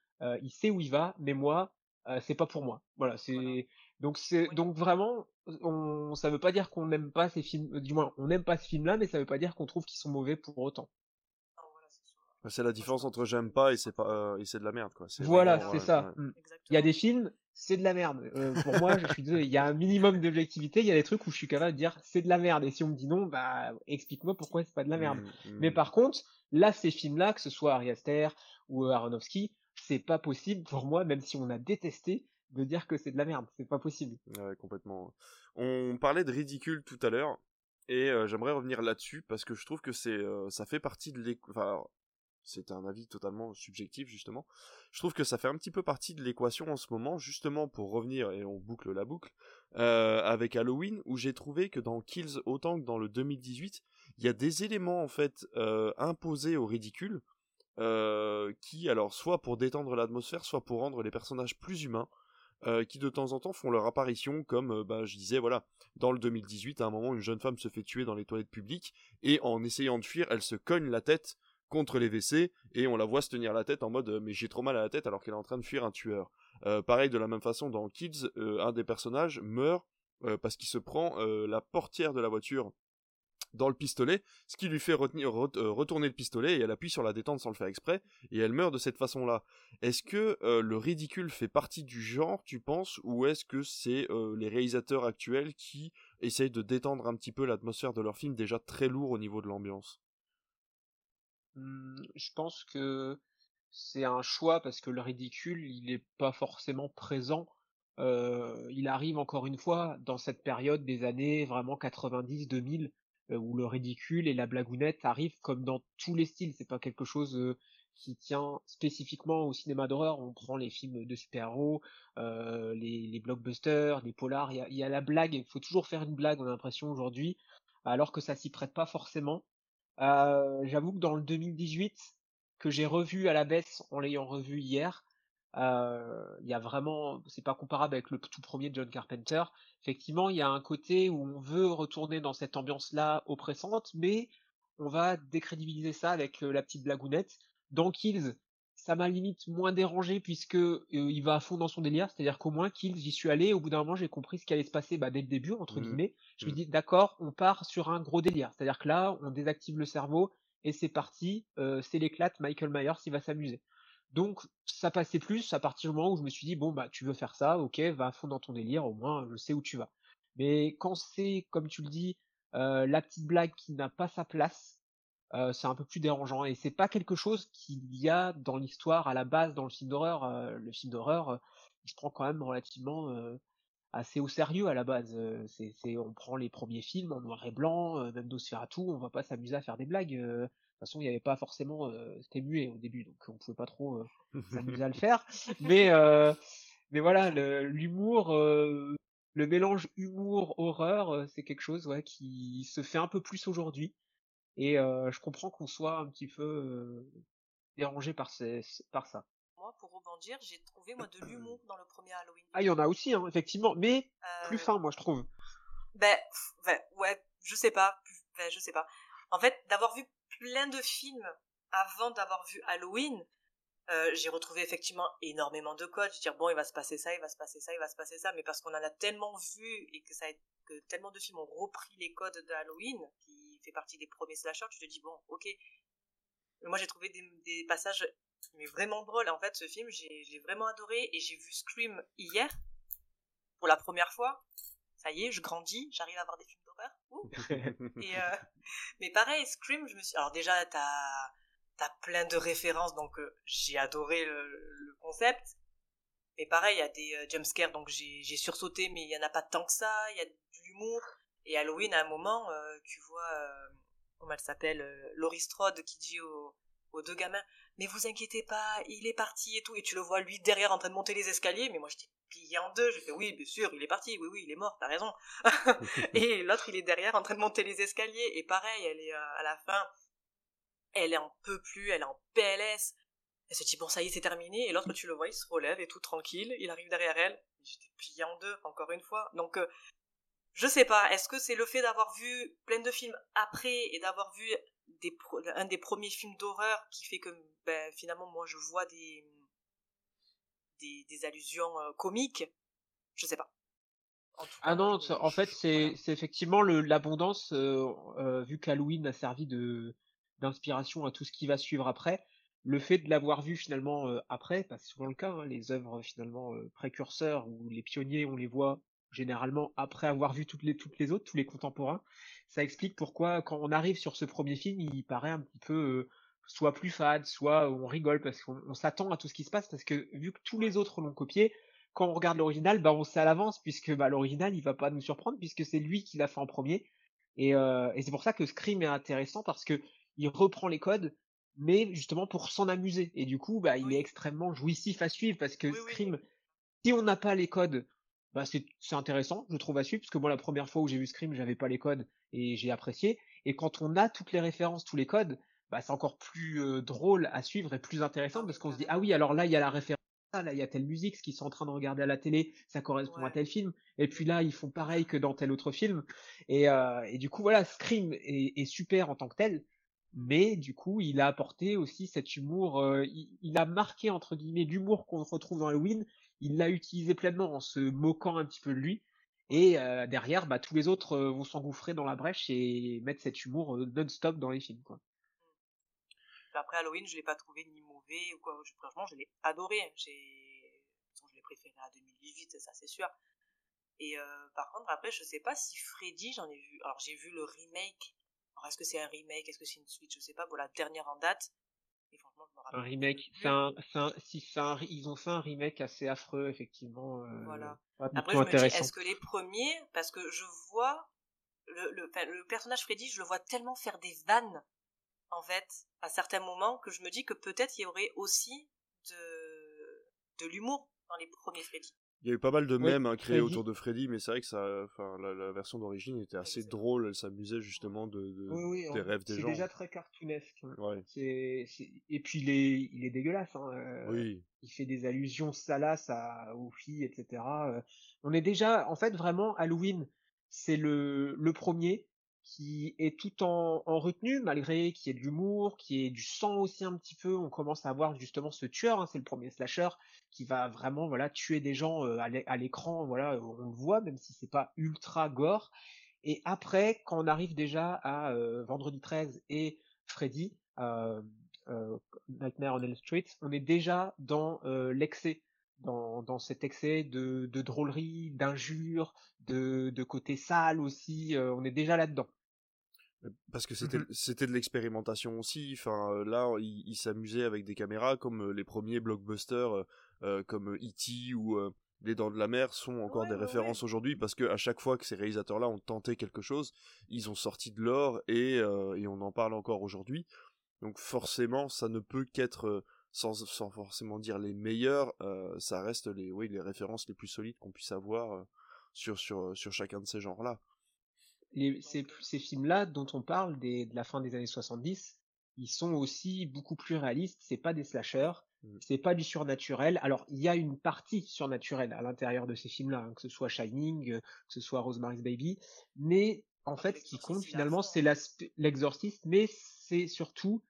il sait où il va, mais moi, c'est pas pour moi. Voilà, c'est Voilà. donc c'est Oui. donc vraiment, on, ça veut pas dire qu'on n'aime pas ces films, du moins, on n'aime pas ce film-là, mais ça veut pas dire qu'on trouve qu'ils sont mauvais pour autant. Ah, voilà, c'est la différence entre j'aime pas et c'est pas euh, et c'est de la merde quoi. C'est Voilà, vraiment, c'est ouais, ça. ouais. Mm. Il y a des films, c'est de la merde. Euh, pour moi, je suis désolé, il y a un minimum d'objectivité, il y a des trucs où je suis capable de dire c'est de la merde. Et si on me dit non, bah explique-moi pourquoi c'est pas de la merde. Mm, Mais mm. par contre, là, ces films-là, que ce soit Ari Aster ou euh, Aronofsky, c'est pas possible pour moi, même si on a détesté, de dire que c'est de la merde. C'est pas possible. Ouais, complètement. On parlait de ridicule tout à l'heure, et euh, j'aimerais revenir là-dessus parce que je trouve que c'est, euh, ça fait partie de l'équation. Enfin, c'est un avis totalement subjectif justement. Je trouve que ça fait un petit peu partie de l'équation en ce moment, justement pour revenir et on boucle la boucle euh, avec Halloween, où j'ai trouvé que dans Kills autant que dans le 2018, il y a des éléments en fait euh, imposés au ridicule. euh, qui alors soit pour détendre l'atmosphère, soit pour rendre les personnages plus humains, qui de temps en temps font leur apparition, comme bah, je disais, voilà, dans le 2018, à un moment, une jeune femme se fait tuer dans les toilettes publiques, et en essayant de fuir, elle se cogne la tête contre les WC, et on la voit se tenir la tête en mode euh, mais j'ai trop mal à la tête alors qu'elle est en train de fuir un tueur. Euh, pareil, de la même façon, dans Kids, euh, un des personnages meurt parce qu'il se prend la portière de la voiture dans le pistolet, ce qui lui fait retourner le pistolet et elle appuie sur la détente sans le faire exprès et elle meurt de cette façon-là. Est-ce que le ridicule fait partie du genre, tu penses, ou est-ce que c'est les réalisateurs actuels qui essayent de détendre un petit peu l'atmosphère de leur film déjà très lourd au niveau de l'ambiance? Hum, je pense que c'est un choix parce que le ridicule, il est pas forcément présent. Il arrive encore une fois dans cette période des années vraiment 90-2000 euh, où le ridicule et la blagounette arrivent comme dans tous les styles. C'est pas quelque chose qui tient spécifiquement au cinéma d'horreur. On prend les films de super-héros, les, blockbusters, les polars. Il y a, y a la blague. Il faut toujours faire une blague. On a l'impression aujourd'hui, alors que ça s'y prête pas forcément. Euh, J'avoue que dans le 2018, que j'ai revu à la baisse en l'ayant revu hier, euh, il y a vraiment, c'est pas comparable avec le tout premier de John Carpenter. Effectivement, il y a un côté où on veut retourner dans cette ambiance-là oppressante, mais on va décrédibiliser ça avec euh, la petite blagounette. Dans Kills, ça m'a limite moins dérangé puisque euh, il va à fond dans son délire, c'est-à-dire qu'au moins Kills, j'y suis allé, au bout d'un moment j'ai compris ce qui allait se passer bah, dès le début, entre Mhm. guillemets. Je me Mhm. dis d'accord, on part sur un gros délire, c'est-à-dire que là, on désactive le cerveau et c'est parti, euh, c'est l'éclate, Michael Myers il va s'amuser. Donc ça passait plus à partir du moment où je me suis dit bon bah tu veux faire ça, ok, va à fond dans ton délire, au moins je sais où tu vas. Mais quand c'est, comme tu le dis, euh, la petite blague qui n'a pas sa place, euh, c'est un peu plus dérangeant et c'est pas quelque chose qu'il y a dans l'histoire à la base dans le film d'horreur. Euh, le film d'horreur, euh, il se prend quand même relativement euh, assez au sérieux à la base. C'est, on prend les premiers films en noir et blanc, même Nosferatu, on va pas s'amuser à faire des blagues. de toute façon, il n'y avait pas forcément, c'était muet au début, donc on pouvait pas trop s'amuser à le faire. <laughs> Mais, mais voilà, l'humour, le mélange humour-horreur, euh, c'est quelque chose ouais, qui se fait un peu plus aujourd'hui. Et euh, je comprends qu'on soit un petit peu euh, dérangé par, ces, par ça. Moi, pour rebondir, j'ai trouvé moi de l'humour <clears throat> dans le premier Halloween. Ah, il y en a aussi, hein, effectivement, mais Euh, plus fin, moi, je trouve. Ben, enfin, ouais, je sais pas. Enfin, je sais pas. En fait, d'avoir vu plein de films avant d'avoir vu Halloween, euh, j'ai retrouvé effectivement énormément de codes. Je veux dire, bon, il va se passer ça, il va se passer ça, il va se passer ça, mais parce qu'on en a tellement vu et que ça a, que tellement de films ont repris les codes de Halloween, qui fait partie des premiers slashers, tu te dis, bon, ok. Mais moi, j'ai trouvé des, des passages mais vraiment drôles. En fait, ce film, j'ai vraiment adoré et j'ai vu Scream hier pour la première fois ça y est, je grandis, j'arrive à voir des films d'horreur. <laughs> Euh, mais pareil, Scream, je me suis. Alors déjà, t'as t'as plein de références, donc euh, j'ai adoré le, le concept. Mais pareil, il y a des euh, jumpscares, donc j'ai sursauté, mais il y en a pas tant que ça. Il y a de l'humour. Et Halloween, à un moment, euh, tu vois, euh, comment elle s'appelle, Laurie Strode, qui dit aux, aux deux gamins, mais vous inquiétez pas, il est parti et tout. Et tu le vois lui derrière en train de monter les escaliers, mais moi j'étais plié en deux. J'ai fait oui, bien sûr, il est parti. Oui, oui, il est mort. T'as raison. <laughs> <laughs> et l'autre, il est derrière en train de monter les escaliers. Et pareil, elle est à la fin, elle en peut plus, elle est en PLS. Elle se dit, bon, ça y est, c'est terminé. Et l'autre, tu le vois, il se relève et tout tranquille. Il arrive derrière elle. J'étais plié en deux, encore une fois. Donc, euh, je sais pas. Est-ce que c'est le fait d'avoir vu plein de films après et d'avoir vu des un des premiers films d'horreur qui fait que, ben, finalement, moi, je vois des, des, des allusions euh, comiques? Je sais pas. ah non, en fait, c'est effectivement l'abondance, euh, euh, vu qu'Halloween a servi de d'inspiration à tout ce qui va suivre après le fait de l'avoir vu finalement euh, après, pas souvent le cas, hein, les œuvres finalement euh, précurseurs ou les pionniers, on les voit généralement après avoir vu toutes les toutes les autres, tous les contemporains. Ça explique pourquoi quand on arrive sur ce premier film, il paraît un petit peu euh, soit plus fade, soit on rigole parce qu'on s'attend à tout ce qui se passe parce que vu que tous les autres l'ont copié, quand on regarde l'original, bah on sait à l'avance puisque bah, l'original il va pas nous surprendre puisque c'est lui qui l'a fait en premier. Et, et c'est pour ça que Scream est intéressant parce que il reprend les codes, mais justement pour s'en amuser. Et du coup, bah, il est extrêmement jouissif à suivre parce que Scream, si on n'a pas les codes, bah, c'est intéressant, je trouve à suivre, parce que moi, la première fois où j'ai vu Scream, j'avais pas les codes et j'ai apprécié. Et quand on a toutes les références, tous les codes, bah, c'est encore plus euh, drôle à suivre et plus intéressant parce qu'on se dit, ah oui, alors là, il y a la référence. Là, il y a telle musique, ce qu'ils sont en train de regarder à la télé, ça correspond à tel film. Et puis là, ils font pareil que dans tel autre film. Et, euh, et du coup, voilà, Scream est, est super en tant que tel mais du coup, il a apporté aussi cet humour, euh, il, a marqué entre guillemets l'humour qu'on retrouve dans Halloween, il l'a utilisé pleinement en se moquant un petit peu de lui, et euh, derrière, bah, tous les autres euh, vont s'engouffrer dans la brèche et mettre cet humour non-stop dans les films. Après Halloween, je l'ai pas trouvé ni mauvais ou quoi. franchement, je l'ai adoré. J'ai, je l'ai préféré à 2018, ça c'est sûr. Et par contre, après, je sais pas si Freddy, j'en ai vu. Alors j'ai vu le remake est-ce que c'est un remake Est-ce que c'est une suite Je sais pas. Bon, la dernière en date. Et franchement, je me rappelle. Un remake. C'est un, un, si un, ils ont fait un remake assez affreux, effectivement. Euh, voilà. Après, je me dis, est-ce que les premiers, parce que je vois le, le, le personnage Freddy, je le vois tellement faire des vannes, en fait, à certains moments, que je me dis que peut-être il y aurait aussi de, de l'humour dans les premiers Freddy. Il y a eu pas mal de mèmes hein, créés autour de Freddy, mais c'est vrai que ça, enfin, la, version d'origine était assez drôle. Elle s'amusait justement de, des rêves des gens. C'est déjà très cartoonesque. Hein. Et puis il est, il est dégueulasse. Hein. Euh, il fait des allusions salaces à, aux filles, etc. Euh. On est déjà, en fait, vraiment Halloween. C'est le, le premier qui est tout en, en retenue, malgré qu'il y ait de l'humour, qu'il y ait du sang aussi un petit peu. On commence à voir justement ce tueur, hein, c'est le premier slasher qui va vraiment voilà tuer des gens euh, à l'écran, voilà, on le voit, même si c'est pas ultra gore. Et après, quand on arrive déjà à euh, Vendredi 13 et Freddy, euh, Nightmare on Elm Street, on est déjà dans l'excès dans, dans cet excès de, drôlerie, d'injures, de, côté sale aussi. On est déjà là-dedans. Parce que c'était mmh c'était de l'expérimentation aussi. Enfin là, il, il s'amusait avec des caméras comme euh, les premiers blockbusters euh, comme E.T. ou Les Dents de la Mer sont encore des références aujourd'hui parce que à chaque fois que ces réalisateurs-là ont tenté quelque chose, ils ont sorti de l'or et, et on en parle encore aujourd'hui. Donc forcément, ça ne peut qu'être sans, sans forcément dire les meilleurs, euh, ça reste les, oui, les références les plus solides qu'on puisse avoir euh, sur, sur, sur chacun de ces ces, ces films-là dont on parle des, de la fin des années 70, ils sont aussi beaucoup plus réalistes. C'est pas des slashers, mmh. c'est pas du surnaturel. Alors il y a une partie surnaturelle à l'intérieur de ces films-là, hein, que ce soit Shining, euh, que ce soit Rosemary's Baby, mais en fait, ce qui compte finalement, c'est l'exorciste, mais c'est surtout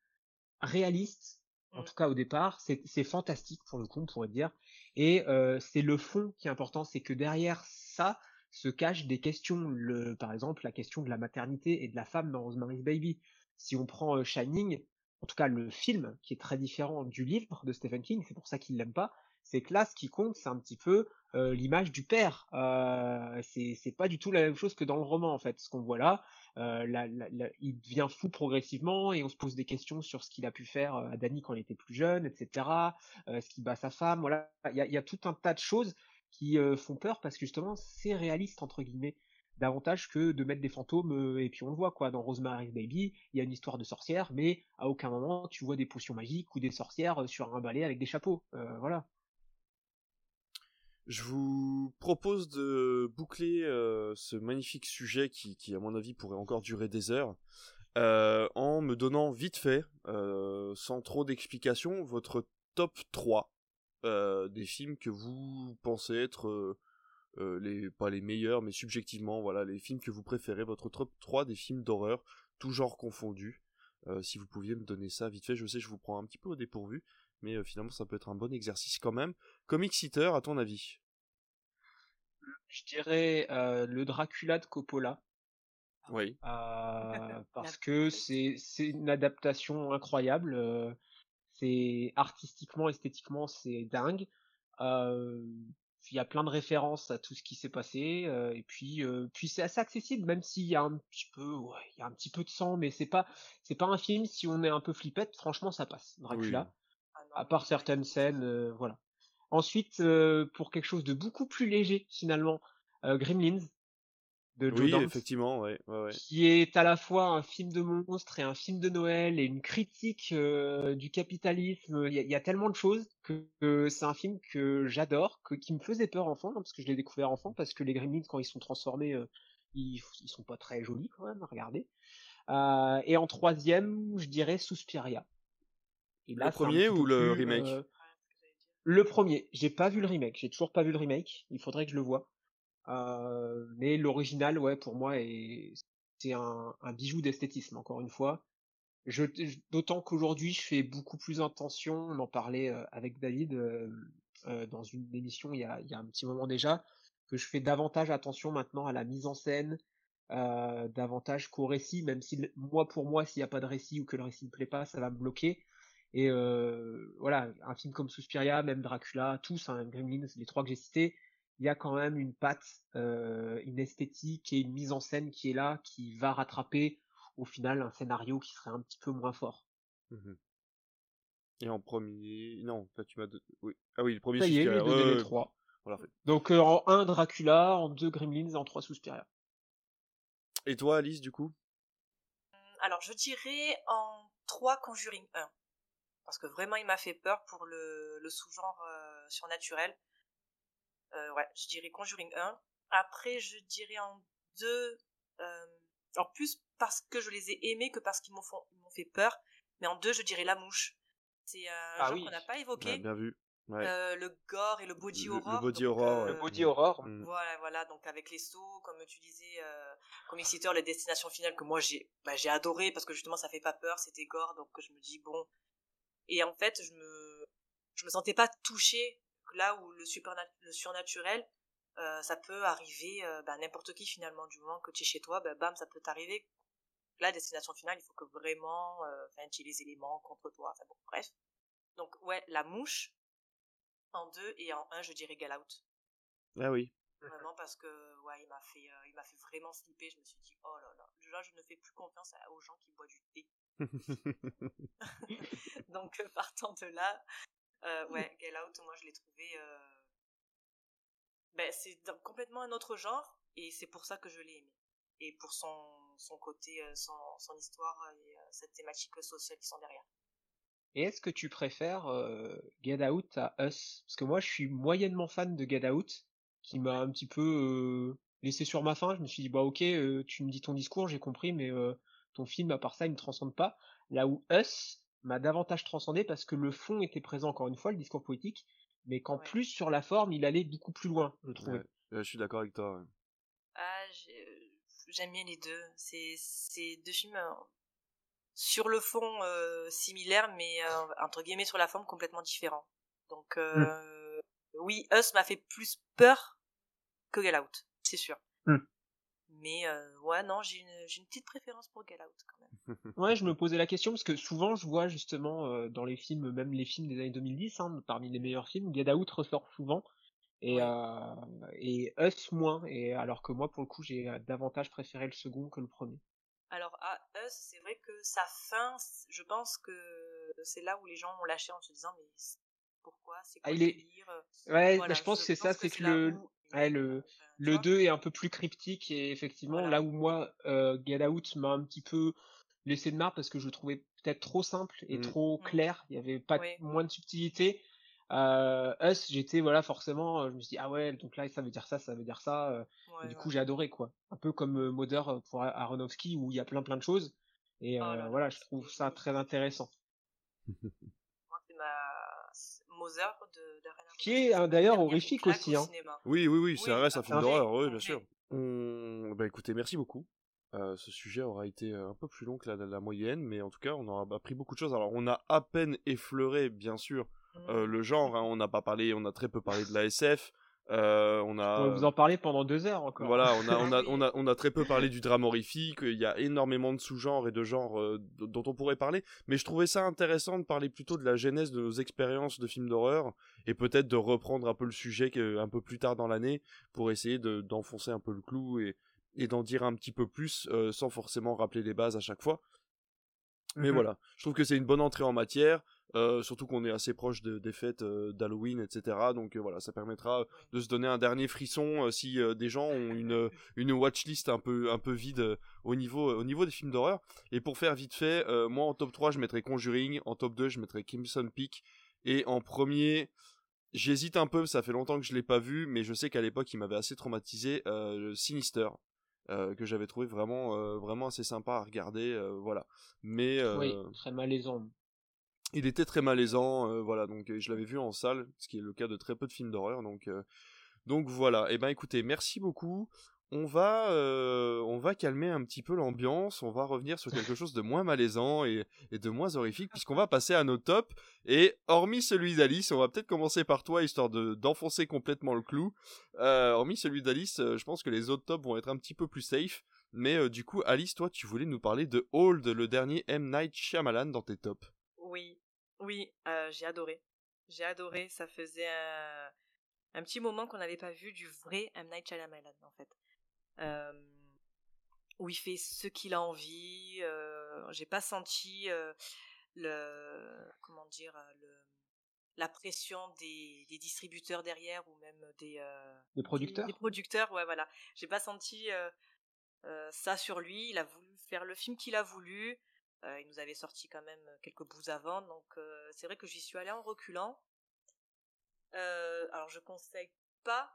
réaliste en mmh. tout cas au départ, c'est fantastique pour le coup, on pourrait dire. Et euh, c'est le fond qui est important, c'est que derrière ça se cachent des questions, par exemple la question de la maternité et de la femme dans Rosemary's Baby. Si on prend euh, Shining, en tout cas le film, qui est très différent du livre de Stephen King, c'est pour ça qu'il l'aime pas, c'est que là, ce qui compte, c'est un petit peu euh, l'image du père. Euh, c'est pas du tout la même chose que dans le roman, en fait. Ce qu'on voit là, euh, il devient fou progressivement et on se pose des questions sur ce qu'il a pu faire à Danny quand il était plus jeune, etc. ce qu'il bat sa femme, voilà. Il y a, tout un tas de choses qui font peur parce que justement, c'est réaliste entre guillemets davantage que de mettre des fantômes et puis on le voit quoi. Dans Rosemary's Baby il y a une histoire de sorcière mais à aucun moment tu vois des potions magiques ou des sorcières sur un balai avec des chapeaux. Voilà. Je vous propose de boucler euh, ce magnifique sujet qui, à mon avis, pourrait encore durer des heures, euh, en me donnant vite fait, euh, sans trop d'explications, votre top 3 des films que vous pensez être les pas les meilleurs mais subjectivement voilà les films que vous préférez votre top 3 des films d'horreur tout genre confondu si vous pouviez me donner ça vite fait je sais je vous prends un petit peu au dépourvu mais finalement ça peut être un bon exercice quand même comic Eater à ton avis? Je dirais le Dracula de Coppola oui. Euh, <laughs> parce que c'est c'est une adaptation incroyable. C'est artistiquement, esthétiquement, c'est dingue. Euh, il y a plein de références à tout ce qui s'est passé euh, et puis euh, puis c'est assez accessible même s'il y a un petit peu ouais, il y a un petit peu de sang mais c'est pas c'est pas un film si on est un peu flippette franchement ça passe Dracula. Ah à part certaines scènes voilà. Ensuite pour quelque chose de beaucoup plus léger finalement Gremlins oui, effectivement, ouais, ouais, qui est à la fois un film de monstre et un film de Noël et une critique euh, du capitalisme. Il y, a, tellement de choses que, c'est un film que j'adore, que qui me faisait peur enfant, hein, parce que je l'ai découvert enfant, parce que les Gremlins quand ils sont transformés, euh, ils, ils sont pas très jolis quand même à regarder. Euh, et en troisième, je dirais Suspiria. Et le premier ou le remake? Le premier. J'ai pas vu le remake. J'ai toujours pas vu le remake. Il faudrait que je le voie. Euh, mais l'original, ouais, pour moi, c'est un, bijou d'esthétisme, encore une fois. D'autant qu'aujourd'hui, je fais beaucoup plus attention, on en parlait euh, avec David euh, dans une émission il y, a, un petit moment déjà, que je fais davantage attention maintenant à la mise en scène, davantage qu'au récit, même si moi pour moi s'il n'y a pas de récit ou que le récit ne plaît pas, ça va me bloquer. Et voilà, un film comme Suspiria, même Dracula, tous, hein, Gremlins, les trois que j'ai cités, il y a quand même une patte, euh, une esthétique et une mise en scène qui est là, qui va rattraper au final un scénario qui serait un petit peu moins fort. Mmh et en premier, non, tu m'as, oui. ah oui, le premier. Ça y est, les deux trois. Voilà, Donc euh, en 1 Dracula, en 2 Gremlins, en 3 Suspiria. Et toi, Alice, du coup? Mmh, Alors, je dirais en 3 Conjuring 1. Parce que vraiment, il m'a fait peur pour le, le sous-genre euh, surnaturel. Euh, ouais, je dirais Conjuring 1. Après, je dirais en 2, euh, en plus parce que je les ai aimés que parce qu'ils m'ont fait peur. Mais en 2, je dirais La Mouche. C'est un ah genre qu'on n'a pas évoqué. bien vu. Ouais. Euh, le gore et le body horror. Le, body horror. le body horror. Mm. Voilà, voilà. Donc avec les sauts, comme tu disais, euh, comme Exeter, les destinations finales que moi j'ai, bah, j'ai adoré parce que justement ça fait pas peur, c'était gore, donc je me dis bon. Et en fait, je me, je me sentais pas touchée là où le, le surnaturel, euh, ça peut arriver euh, bah, n'importe qui finalement. Du moment que tu es chez toi, bah, bam, ça peut t'arriver. La destination finale, il faut que vraiment, euh, enfin, tu aies les éléments contre toi. Enfin bon, bref. Donc ouais, la mouche en deux et en un, je dirais Get Out. Ah oui. Vraiment parce que ouais, il m'a fait, il m'a fait vraiment slipper. Je me suis dit oh là là, là je ne fais plus confiance aux gens qui boivent du thé. <laughs> <laughs> Donc partant de là, euh, ouais, Get Out, moi je l'ai trouvé. Euh... Ben, c'est complètement un autre genre et c'est pour ça que je l'ai aimé. Et pour son, son côté, euh, son, son histoire et euh, cette thématique sociale qui sont derrière. Et est-ce que tu préfères euh, Get Out à Us? Parce que moi je suis moyennement fan de Get Out, qui m'a un petit peu laissé sur ma faim. Je me suis dit, bah ok, tu me dis ton discours, j'ai compris, mais ton film, à part ça, il me transcende pas. Là où Us, m'a davantage transcendé parce que le fond était présent encore une fois, le discours poétique, mais qu'en plus sur la forme, il allait beaucoup plus loin, je trouvais. je suis d'accord avec toi. Ah, j'aime bien les deux. C'est deux films euh, sur le fond euh, similaires, mais euh, entre guillemets sur la forme complètement différents. Donc mmh. oui, Us m'a fait plus peur que Get Out, c'est sûr. Mmh. Mais euh, ouais, non, j'ai une, une, petite préférence pour Get Out quand même. <laughs> ouais, je me posais la question parce que souvent je vois justement euh, dans les films, même les films des années 2010, hein, parmi les meilleurs films, Get Out ressort souvent et, euh, et Us moins. Et alors que moi, pour le coup, j'ai davantage préféré le second que le premier. Alors à Us, c'est vrai que sa fin, je pense que c'est là où les gens ont lâché en se disant mais pourquoi? C'est quoi ah, il est... Ouais, bah, je pense que c'est ça, c'est que le Ouais, le, le 2 est un peu plus cryptique et effectivement, là où moi, euh, Get Out m'a un petit peu laissé de marre parce que je le trouvais peut-être trop simple et mmh. trop mmh. clair, il y avait pas moins de subtilité. Euh, Us, j'étais voilà forcément, je me suis dit ah ouais donc là ça veut dire ça, ça veut dire ça. Euh, du coup j'ai adoré quoi, un peu comme euh, Mother pour Aronofsky où il y a plein plein de choses et oh voilà je trouve ça très intéressant. Moi c'est ma Mother de, de Qui est d'ailleurs horrifique aussi. Hein. Oui, oui, oui, ça reste un film d'horreur, oui, bien sûr. Bah écoutez, merci beaucoup. Euh, ce sujet aura été un peu plus long que la, moyenne, mais en tout cas, on aura appris beaucoup de choses. Alors, on a à peine effleuré, bien sûr, mmh. le genre. Hein. on n'a pas parlé, on a très peu parlé de la SF. Euh, on a. vous en parler pendant deux heures encore. Voilà, on a, <laughs> on a, on a, on a très peu parlé du drame horrifique. Il y a énormément de sous-genres et de genres euh, dont on pourrait parler. Mais je trouvais ça intéressant de parler plutôt de la genèse de nos expériences de films d'horreur et peut-être de reprendre un peu le sujet un peu plus tard dans l'année pour essayer d'enfoncer un peu le clou et, et d'en dire un petit peu plus euh, sans forcément rappeler les bases à chaque fois. Mais mmh voilà, je trouve que c'est une bonne entrée en matière. Euh, surtout qu'on est assez proche des fêtes euh, d'Halloween, etc. Donc euh, voilà, ça permettra de se donner un dernier frisson si des gens ont une, une watchlist un peu, un peu vide au, niveau, au niveau des films d'horreur. Et pour faire vite fait, moi en top 3 je mettrais Conjuring, en top 2 je mettrais Crimson Peak, et en premier, j'hésite un peu, ça fait longtemps que je l'ai pas vu, mais je sais qu'à l'époque il m'avait assez traumatisé, Sinister. que j'avais trouvé vraiment vraiment assez sympa à regarder voilà mais oui très malaisant il était très malaisant, euh, voilà, donc je l'avais vu en salle, ce qui est le cas de très peu de films d'horreur, donc euh, donc voilà. Eh ben écoutez, merci beaucoup. On va euh, on va calmer un petit peu l'ambiance, on va revenir sur quelque chose de moins malaisant et, de moins horrifique, puisqu'on va passer à nos tops. Et hormis celui d'Alice, on va peut-être commencer par toi histoire de d'enfoncer complètement le clou. hormis celui d'Alice, je pense que les autres tops vont être un petit peu plus safe. Mais du coup, Alice, toi, tu voulais nous parler de Hold, le dernier M Night Shyamalan dans tes tops. Oui, oui, euh, j'ai adoré. J'ai adoré. Ça faisait un, petit moment qu'on n'avait pas vu du vrai M. Night Shyamalan, en fait. Euh, où il fait ce qu'il a envie. Euh, j'ai pas senti le. Comment dire la pression des, distributeurs derrière ou même des. des producteurs Des, producteurs, ouais, voilà. J'ai pas senti. ça sur lui, il a voulu faire le film qu'il a voulu, euh, il nous avait sorti quand même quelques bouts avant, donc euh, c'est vrai que j'y suis allée en reculant. Euh, alors je conseille pas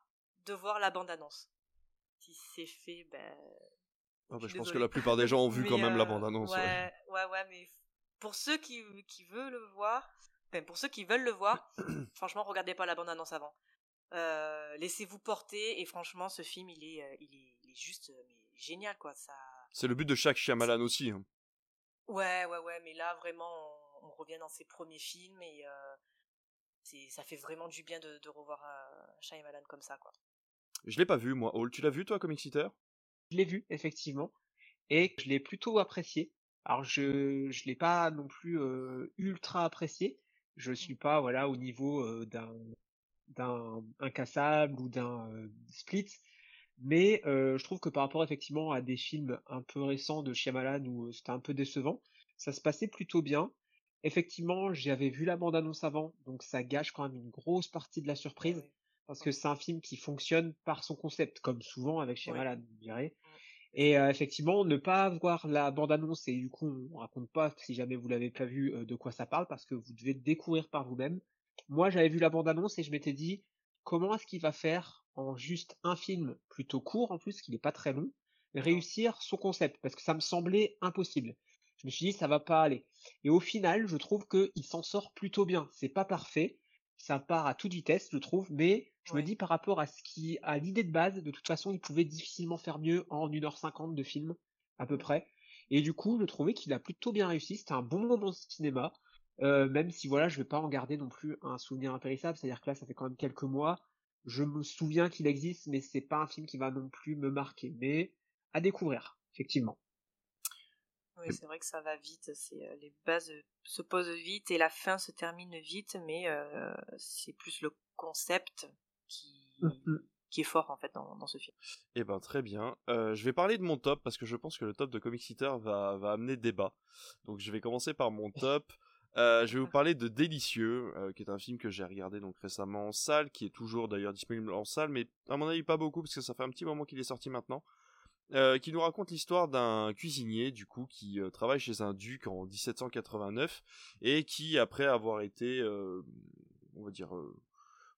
de voir la bande-annonce. Si c'est fait, ben. Ah, bah, je pense que la plupart des gens ont vu quand même la bande-annonce. Ouais, ouais, ouais, mais pour ceux qui, qui veulent le voir, ben, pour ceux qui veulent le voir, <clears throat> franchement, regardez pas la bande-annonce avant. Laissez-vous porter et franchement, ce film, il est, il est, il est juste mais génial, quoi. Ça. C'est le but de chaque Shyamalan aussi. Hein. Ouais, ouais, ouais, mais là vraiment, on, revient dans ses premiers films et euh, c'est, ça fait vraiment du bien de, de revoir euh, Shyamalan comme ça, quoi. Je l'ai pas vu, moi. Hall, tu l'as vu, toi, Comic Seater Je l'ai vu, effectivement, et je l'ai plutôt apprécié. Alors, je je l'ai pas non plus euh, ultra apprécié. Je mmh. suis pas, voilà, au niveau euh, d'un d'un incassable ou d'un euh, split mais euh, je trouve que par rapport effectivement à des films un peu récents de Shyamalan où euh, c'était un peu décevant, ça se passait plutôt bien. Effectivement, j'avais vu la bande-annonce avant, donc ça gâche quand même une grosse partie de la surprise, parce que c'est un film qui fonctionne par son concept, comme souvent avec Shyamalan, vous direz. Et euh, effectivement, ne pas voir la bande-annonce et du coup on raconte pas si jamais vous l'avez pas vu de quoi ça parle, parce que vous devez découvrir par vous-même. Moi, j'avais vu la bande-annonce et je m'étais dit comment est-ce qu'il va faire en juste un film plutôt court en plus, qui n'est pas très long, réussir son concept, parce que ça me semblait impossible. Je me suis dit ça va pas aller. Et au final, je trouve qu'il s'en sort plutôt bien. C'est pas parfait, ça part à toute vitesse, je trouve, mais je me dis par rapport à ce qui, à l'idée de base, de toute façon, il pouvait difficilement faire mieux en 1h50 de film, à peu près. Et du coup, je trouvais qu'il a plutôt bien réussi. C'était un bon moment de cinéma. Euh, même si voilà, je vais pas en garder non plus un souvenir impérissable, c'est-à-dire que là, ça fait quand même quelques mois, je me souviens qu'il existe, mais c'est pas un film qui va non plus me marquer. Mais à découvrir, effectivement. Oui, c'est vrai que ça va vite. C'est euh, les bases se posent vite et la fin se termine vite, mais euh, c'est plus le concept qui mm-hmm. qui est fort en fait dans, ce film. Eh ben très bien. Euh, je vais parler de mon top parce que je pense que le top de Comic Eater va va amener débat. Donc je vais commencer par mon top. Euh, je vais vous parler de Délicieux, euh, qui est un film que j'ai regardé donc récemment en salle, qui est toujours d'ailleurs disponible en salle, mais à mon avis pas beaucoup parce que ça fait un petit moment qu'il est sorti maintenant. Euh, qui nous raconte l'histoire d'un cuisinier du coup qui travaille chez un duc en 1789 et qui après avoir été on va dire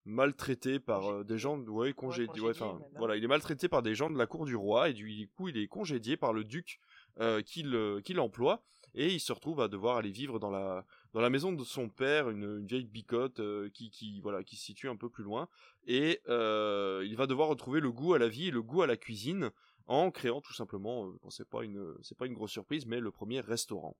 maltraité par des gens ouais congédié ouais, enfin hein. voilà il est maltraité par des gens de la cour du roi et du coup il est congédié par le duc qui l'emploie et il se retrouve à devoir aller vivre dans la dans la maison de son père, une, vieille bicote qui qui voilà qui se situe un peu plus loin, et il va devoir retrouver le goût à la vie et le goût à la cuisine en créant tout simplement, c'est pas une c'est pas une grosse surprise, mais le premier restaurant.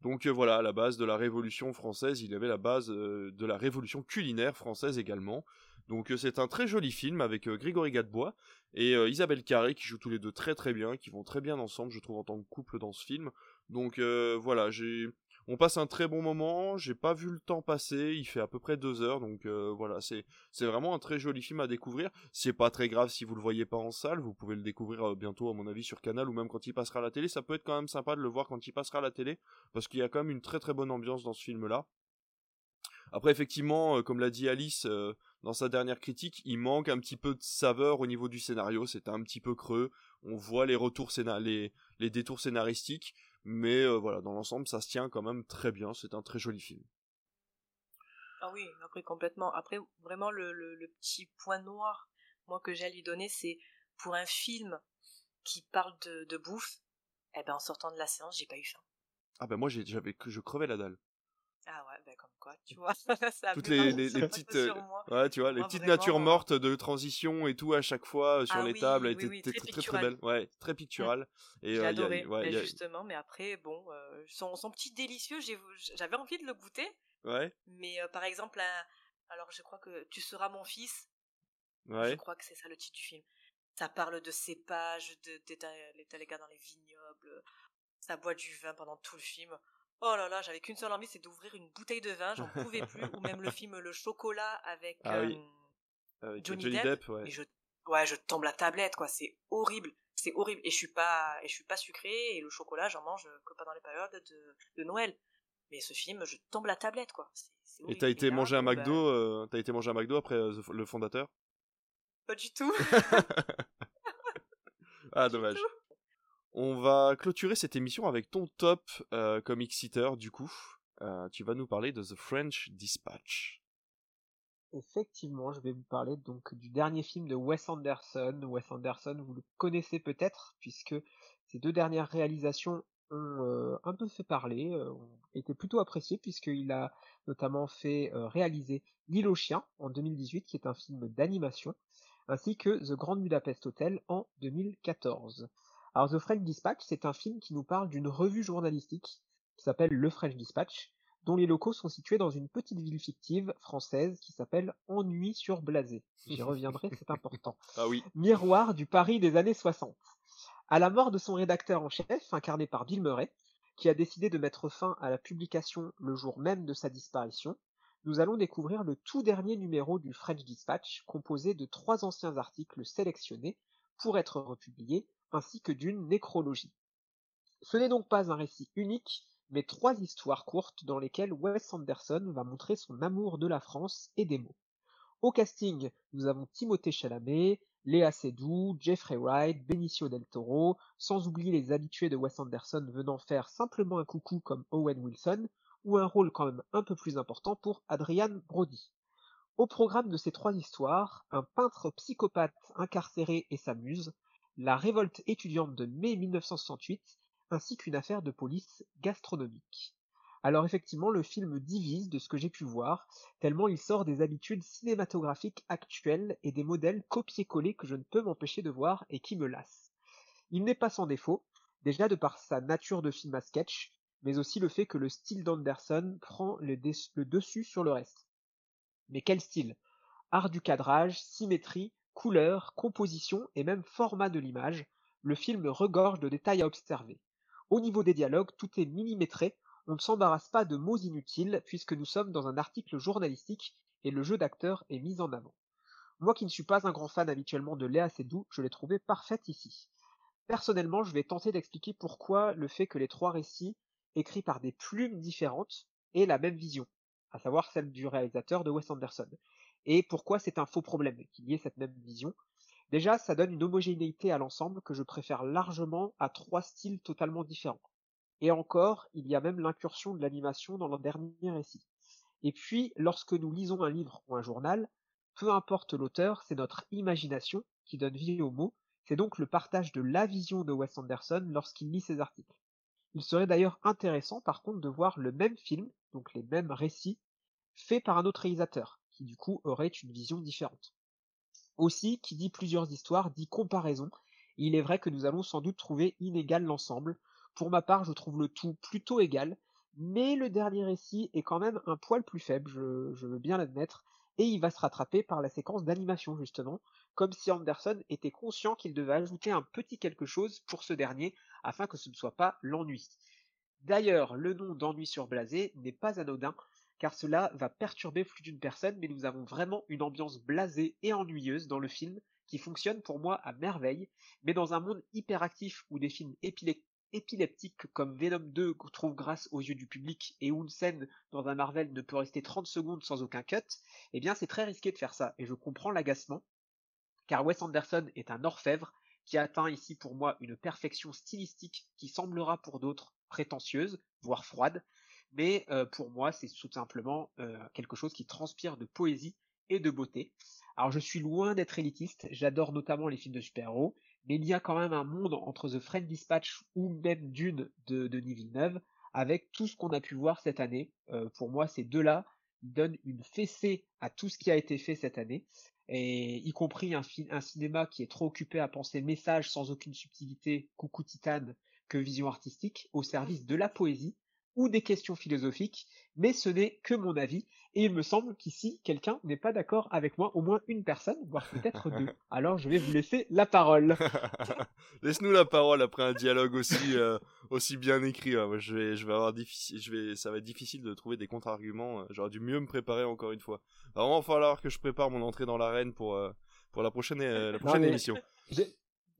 Donc voilà, à la base de la Révolution française, il avait la base de la Révolution culinaire française également. Donc c'est un très joli film avec Grégory Gadebois et Isabelle Carré qui jouent tous les deux très très bien, qui vont très bien ensemble, je trouve en tant que couple dans ce film. Donc voilà, j'ai on passe un très bon moment, j'ai pas vu le temps passer, il fait à peu près deux heures, donc euh, voilà, c'est vraiment un très joli film à découvrir. C'est pas très grave si vous le voyez pas en salle, vous pouvez le découvrir euh, bientôt à mon avis sur Canal ou même quand il passera à la télé. Ça peut être quand même sympa de le voir quand il passera à la télé, parce qu'il y a quand même une très très bonne ambiance dans ce film-là. Après, effectivement, euh, comme l'a dit Alice dans sa dernière critique, il manque un petit peu de saveur au niveau du scénario. C'est un petit peu creux. On voit les retours les, les détours scénaristiques. Mais euh, voilà, dans l'ensemble, ça se tient quand même très bien. C'est un très joli film. Ah oui, après complètement. Après, vraiment, le, le, petit point noir, moi, que j'ai à lui donner, c'est pour un film qui parle de, de bouffe, eh ben, en sortant de la séance, j'ai pas eu faim. Ah ben moi, j'avais que je crevais la dalle. Ah ouais, ben comme quoi, tu vois. <laughs> Toutes les, les, <laughs> petites, euh, ouais, tu vois, les petites natures mortes de transition et tout à chaque fois euh, sur ah les tables, étaient très, très, <laughs> très, belles, ouais, très pictural. Et j'ai euh, adoré, ouais, justement, mais après, bon, son, son, petit délicieux, j'avais envie de le goûter. Ouais. Mais par exemple, alors je crois que tu seras mon fils. Ouais. Je crois que c'est ça le titre du film. Ça parle de cépages, de, les gars dans les vignobles. Ça boit du vin pendant tout le film. Oh là là, j'avais qu'une seule envie, c'est d'ouvrir une bouteille de vin, j'en pouvais <laughs> plus. ou même le film Le Chocolat avec, ah euh, Johnny, Depp. ouais. je, ouais, je tombe la tablette, quoi. C'est horrible. C'est horrible. Et je suis pas, et je suis pas sucré, et le chocolat, j'en mange que pas dans les périodes de, de Noël. Mais ce film, je tombe la tablette, quoi. et t'as été manger un McDo, bah euh, t'as été manger un McDo après euh, le fondateur? Pas du tout. <laughs> ah, <laughs> dommage. On va clôturer cette émission avec ton top euh, sitter du coup. Euh, tu vas nous parler de The French Dispatch. Effectivement, je vais vous parler donc du dernier film de Wes Anderson. Wes Anderson, vous le connaissez peut-être puisque ses deux dernières réalisations ont euh, un peu fait parler, ont été plutôt appréciées puisqu'il a notamment fait réaliser L'île aux chiens en 2018 qui est un film d'animation ainsi que The Grand Budapest Hotel en 2014. Alors The French Dispatch, c'est un film qui nous parle d'une revue journalistique qui s'appelle Le French Dispatch, dont les locaux sont situés dans une petite ville fictive française qui s'appelle Ennui sur Blasé. J'y reviendrai, c'est important. <laughs> Ah oui. Miroir du Paris des années 60. À la mort de son rédacteur en chef, incarné par Bill Murray, qui a décidé de mettre fin à la publication le jour même de sa disparition, nous allons découvrir le tout dernier numéro du French Dispatch, composé de trois anciens articles sélectionnés pour être republiés ainsi que d'une nécrologie. Ce n'est donc pas un récit unique, mais trois histoires courtes dans lesquelles Wes Anderson va montrer son amour de la France et des mots. Au casting, nous avons Timothée Chalamet, Léa Seydoux, Jeffrey Wright, Benicio del Toro, sans oublier les habitués de Wes Anderson venant faire simplement un coucou comme Owen Wilson, ou un rôle quand même un peu plus important pour Adrian Brody. Au programme de ces trois histoires, un peintre psychopathe incarcéré et sa muse, la révolte étudiante de mai 1968, ainsi qu'une affaire de police gastronomique. Alors effectivement, le film divise de ce que j'ai pu voir, tellement il sort des habitudes cinématographiques actuelles et des modèles copier-coller que je ne peux m'empêcher de voir et qui me lassent. Il n'est pas sans défaut, déjà de par sa nature de film à sketch, mais aussi le fait que le style d'Anderson prend le, le dessus sur le reste. Mais quel style? Art du cadrage, symétrie, couleurs, composition et même format de l'image, le film regorge de détails à observer. Au niveau des dialogues, tout est millimétré, on ne s'embarrasse pas de mots inutiles puisque nous sommes dans un article journalistique et le jeu d'acteur est mis en avant. Moi qui ne suis pas un grand fan habituellement de Léa Seydoux, je l'ai trouvé parfaite ici. Personnellement, je vais tenter d'expliquer pourquoi le fait que les trois récits, écrits par des plumes différentes, aient la même vision, à savoir celle du réalisateur de Wes Anderson et pourquoi c'est un faux problème qu'il y ait cette même vision. Déjà, ça donne une homogénéité à l'ensemble que je préfère largement à trois styles totalement différents. Et encore, il y a même l'incursion de l'animation dans le dernier récit. Et puis, lorsque nous lisons un livre ou un journal, peu importe l'auteur, c'est notre imagination qui donne vie aux mots, c'est donc le partage de la vision de Wes Anderson lorsqu'il lit ses articles. Il serait d'ailleurs intéressant par contre de voir le même film, donc les mêmes récits, fait par un autre réalisateur, qui du coup aurait une vision différente. Aussi, qui dit plusieurs histoires, dit comparaison, il est vrai que nous allons sans doute trouver inégal l'ensemble. Pour ma part, je trouve le tout plutôt égal, mais le dernier récit est quand même un poil plus faible, je, je veux bien l'admettre, et il va se rattraper par la séquence d'animation justement, comme si Anderson était conscient qu'il devait ajouter un petit quelque chose pour ce dernier, afin que ce ne soit pas l'ennui. D'ailleurs, le nom d'ennui sur blasé n'est pas anodin, car cela va perturber plus d'une personne, mais nous avons vraiment une ambiance blasée et ennuyeuse dans le film, qui fonctionne pour moi à merveille, mais dans un monde hyperactif où des films épileptiques comme Venom 2 trouvent grâce aux yeux du public et où une scène dans un Marvel ne peut rester 30 secondes sans aucun cut, eh bien c'est très risqué de faire ça, et je comprends l'agacement, car Wes Anderson est un orfèvre qui atteint ici pour moi une perfection stylistique qui semblera pour d'autres prétentieuse, voire froide, mais euh, pour moi c'est tout simplement euh, quelque chose qui transpire de poésie et de beauté. Alors je suis loin d'être élitiste, j'adore notamment les films de super-héros, mais il y a quand même un monde entre The Friend Dispatch ou même Dune de Denis Villeneuve, avec tout ce qu'on a pu voir cette année. Euh, pour moi, ces deux-là donnent une fessée à tout ce qui a été fait cette année, et y compris un, un cinéma qui est trop occupé à penser message sans aucune subtilité, coucou titane, que vision artistique, au service de la poésie ou des questions philosophiques, mais ce n'est que mon avis, et il me semble qu'ici, quelqu'un n'est pas d'accord avec moi, au moins une personne, voire peut-être deux. <laughs> Alors je vais vous laisser la parole. <laughs> Laisse-nous la parole après un dialogue aussi, euh, aussi bien écrit. Hein. Je vais, je vais avoir difficile, je vais, ça va être difficile de trouver des contre-arguments. Euh, j'aurais dû mieux me préparer encore une fois. il va falloir que je prépare mon entrée dans l'arène pour, euh, pour la prochaine, la prochaine émission.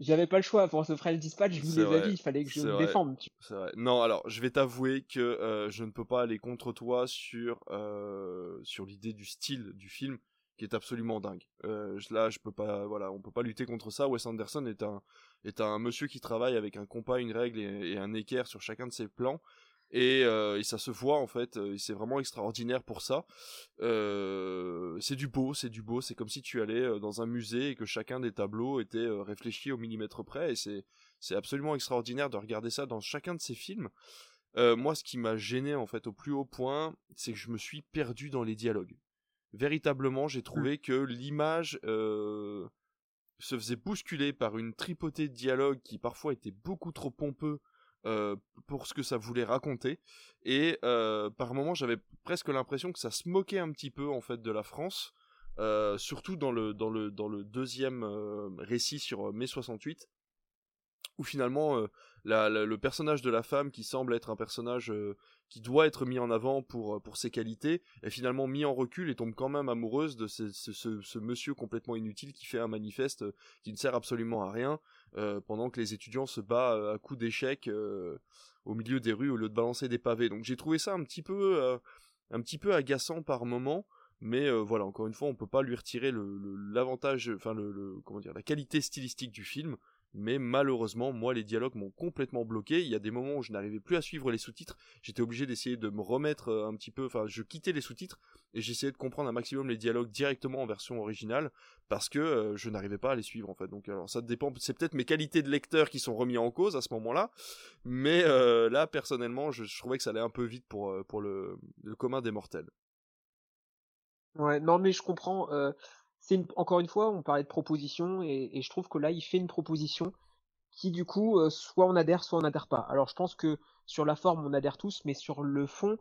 J'avais pas le choix pour ce French Dispatch, je vous les avis, il fallait que je me défende. Vrai. Non, alors je vais t'avouer que euh, je ne peux pas aller contre toi sur euh, sur l'idée du style du film qui est absolument dingue. Euh, là, je peux pas, voilà, on peut pas lutter contre ça. Wes Anderson est un est un monsieur qui travaille avec un compas, une règle et, et un équerre sur chacun de ses plans euh, et, ça se voit en fait, euh, c'est vraiment extraordinaire pour ça. Euh, c'est du beau, c'est du beau, c'est comme si tu allais dans un musée et que chacun des tableaux était réfléchi au millimètre près, et c'est c'est absolument extraordinaire de regarder ça dans chacun de ces films. moi, ce qui m'a gêné en fait au plus haut point, c'est que je me suis perdu dans les dialogues. Véritablement, j'ai trouvé mmh. que l'image se faisait bousculer par une tripotée de dialogues qui parfois étaient beaucoup trop pompeux euh, pour ce que ça voulait raconter. Et euh, par moments j'avais presque l'impression que ça se moquait un petit peu en fait de la France euh, surtout dans le dans le dans le deuxième récit sur mai 68 où finalement le personnage de la femme qui semble être un personnage qui doit être mis en avant pour pour ses qualités est finalement mis en recul et tombe quand même amoureuse de ce, monsieur complètement inutile qui fait un manifeste qui ne sert absolument à rien euh, pendant que les étudiants se battent euh, à coups d'échecs euh, au milieu des rues au lieu de balancer des pavés. Donc j'ai trouvé ça un petit peu, un petit peu agaçant par moment. Mais voilà, encore une fois, on peut pas lui retirer l'avantage, enfin le, comment dire, la qualité stylistique du film mais malheureusement, moi, les dialogues m'ont complètement bloqué. Il y a des moments où je n'arrivais plus à suivre les sous-titres. J'étais obligé d'essayer de me remettre euh, un petit peu, enfin, je quittais les sous-titres et j'essayais de comprendre un maximum les dialogues directement en version originale parce que euh, je n'arrivais pas à les suivre en fait. Donc, alors ça dépend, c'est peut-être mes qualités de lecteur qui sont remis en cause à ce moment-là, mais euh, là, personnellement, je, trouvais que ça allait un peu vite pour pour le, le commun des mortels. Ouais, non mais je comprends c'est encore une fois, on parlait de proposition et, je trouve que là, il fait une proposition qui du coup, euh, soit on adhère, soit on n'adhère pas. Alors je pense que sur la forme, on adhère tous, mais sur le fond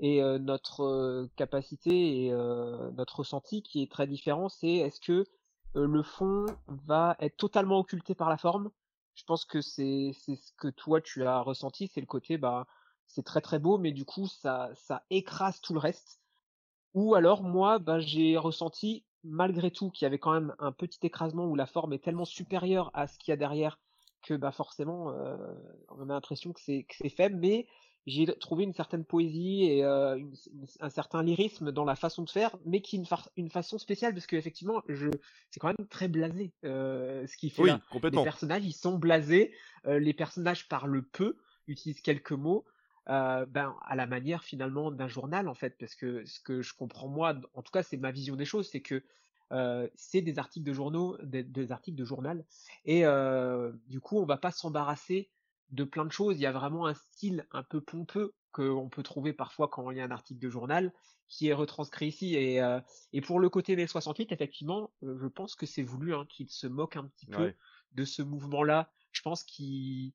et euh, notre euh, capacité et notre ressenti qui est très différent, c'est est-ce que le fond va être totalement occulté par la forme? Je pense que c'est ce que toi tu as ressenti, c'est le côté bah c'est très très beau, mais du coup ça ça écrase tout le reste. Ou alors moi, bah, j'ai ressenti malgré tout qu'il y avait quand même un petit écrasement où la forme est tellement supérieure à ce qu'il y a derrière que bah forcément euh, on a l'impression que c'est faible mais j'ai trouvé une certaine poésie et euh, un certain lyrisme dans la façon de faire mais qui est une, une façon spéciale parce que effectivement je c'est quand même très blasé euh, ce qui fait oui, là. complètement. les personnages ils sont blasés les personnages parlent peu utilisent quelques mots euh, ben à la manière finalement d'un journal en fait parce que ce que je comprends moi en tout cas c'est ma vision des choses c'est que euh, c'est des articles de journaux des, articles de journal et euh, du coup on va pas s'embarrasser de plein de choses. Il y a vraiment un style un peu pompeux qu'on peut trouver parfois quand il y a un article de journal qui est retranscrit ici. Et, et pour le côté mai 68, effectivement, je pense que c'est voulu hein, qu'il se moque un petit peu de ce mouvement-là. Je pense qu'il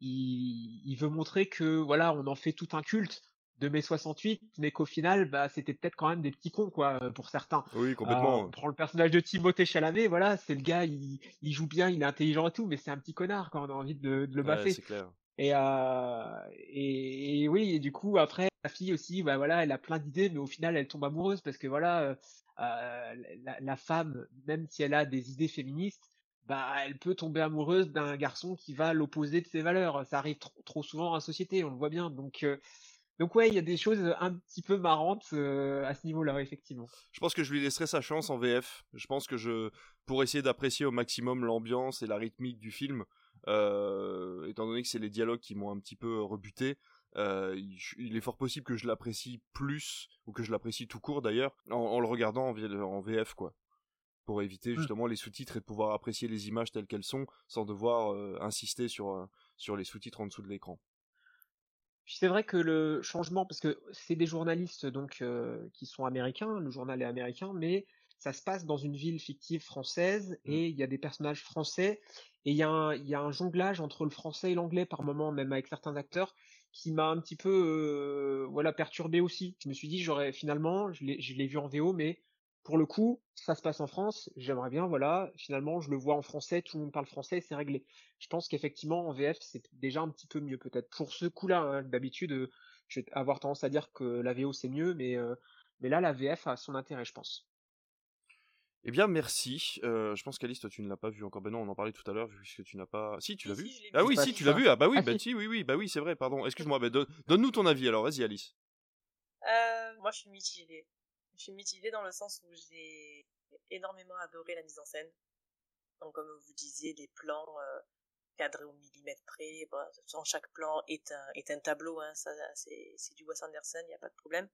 il, il, veut montrer que voilà, on en fait tout un culte de mai 68, mais qu'au final, bah, c'était peut-être quand même des petits cons, quoi, euh, pour certains. Oui, complètement. Euh, on prend le personnage de Timothée Chalamet, voilà, c'est le gars, il, il, joue bien, il est intelligent et tout, mais c'est un petit connard quand on a envie de, de le baffer. Ouais, c'est clair. Et, euh, et, et, oui, et du coup, après, la fille aussi, bah voilà, elle a plein d'idées, mais au final, elle tombe amoureuse parce que voilà, euh, euh la, la, femme, même si elle a des idées féministes, bah, elle peut tomber amoureuse d'un garçon qui va l'opposer de ses valeurs. Ça arrive trop, souvent en société, on le voit bien. Donc, euh, donc ouais, il y a des choses un petit peu marrantes euh, à ce niveau-là, effectivement. Je pense que je lui laisserai sa chance en VF. Je pense que je, pour essayer d'apprécier au maximum l'ambiance et la rythmique du film, euh, étant donné que c'est les dialogues qui m'ont un petit peu rebuté, euh, il, est fort possible que je l'apprécie plus ou que je l'apprécie tout court d'ailleurs en, le regardant en VF quoi pour éviter Mmh. justement les sous-titres et de pouvoir apprécier les images telles qu'elles sont sans devoir euh, insister sur euh, sur les sous-titres en dessous de l'écran. C'est vrai que le changement, parce que c'est des journalistes donc euh, qui sont américains, le journal est américain, mais ça se passe dans une ville fictive française Mmh. et il y a des personnages français et il y, a un, il y a un jonglage entre le français et l'anglais par moment, même avec certains acteurs, qui m'a un petit peu voilà perturbé aussi. Je me suis dit j'aurais finalement, je l'ai vu en VO, mais pour le coup, ça se passe en France, j'aimerais bien, voilà, finalement, je le vois en français, tout le monde parle français, c'est réglé. Je pense qu'effectivement, en VF, c'est déjà un petit peu mieux, peut-être. Pour ce coup-là, hein, d'habitude, euh, je vais avoir tendance à dire que la VO, c'est mieux, mais, euh, mais là, la VF a son intérêt, je pense. Eh bien, merci. Euh, je pense qu'Alice, toi, tu ne l'as pas vu encore. Ben non, on en parlait tout à l'heure, puisque tu n'as pas. Si, tu l'as vu. Si, Ah oui, si, tu l'as vu. Ah bah oui, Ah, bah si. si, oui, oui, bah oui, c'est vrai. Pardon. Excuse-moi. Bah, donne- donne-nous ton avis. Alors, vas-y, Alice. Euh, moi, je suis mitigée. Je suis mitigée dans le sens où j'ai énormément adoré la mise en scène. Donc, comme vous disiez, les plans euh, cadrés au millimètre près. Façon, chaque plan est un, tableau. Hein, ça, c'est, du Wes Anderson, il n'y a pas de problème.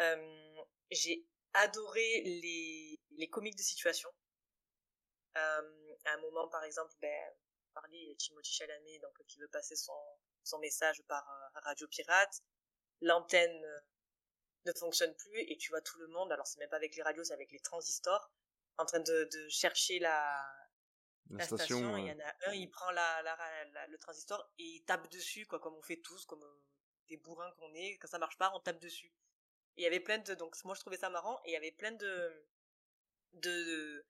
Euh, j'ai adoré les, les comiques de situation. Euh, à un moment, par exemple, ben, parler Timothy Chalamet, donc qui veut passer son, message par radio pirate. L'antenne ne fonctionne plus et tu vois tout le monde. Alors c'est même pas avec les radios, c'est avec les transistors, en train de, de chercher la, La, la station. station. Il y en a un, il prend la, la, la- le transistor et il tape dessus, quoi, comme on fait tous, comme euh, des bourrins qu'on est. Quand ça marche pas, on tape dessus. Et il y avait plein de, donc moi je trouvais ça marrant et il y avait plein de, de,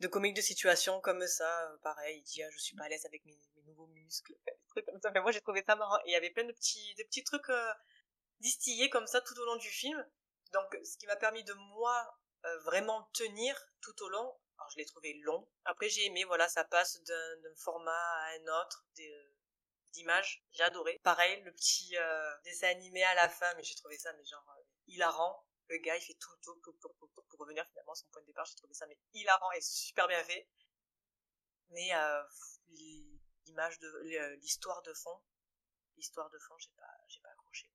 de comiques de situation comme ça. euh, Pareil, il dit ah, je suis pas à l'aise avec mes, mes nouveaux muscles, <laughs> des trucs comme ça. Mais moi j'ai trouvé ça marrant et il y avait plein de petits, de petits trucs euh, distillés comme ça tout au long du film. Donc ce qui m'a permis de moi euh, vraiment tenir tout au long. Alors je l'ai trouvé long. Après j'ai aimé, voilà, ça passe d'un format à un autre, euh, d'images. J'ai adoré. Pareil, le petit euh, dessin animé à la fin, mais j'ai trouvé ça mais genre hilarant. Le gars, il fait tout, tout, tout pour revenir finalement à son point de départ. J'ai trouvé ça mais hilarant et super bien fait. Mais l'image de l'histoire de fond, l'histoire de fond, j'ai pas, j'ai pas accroché.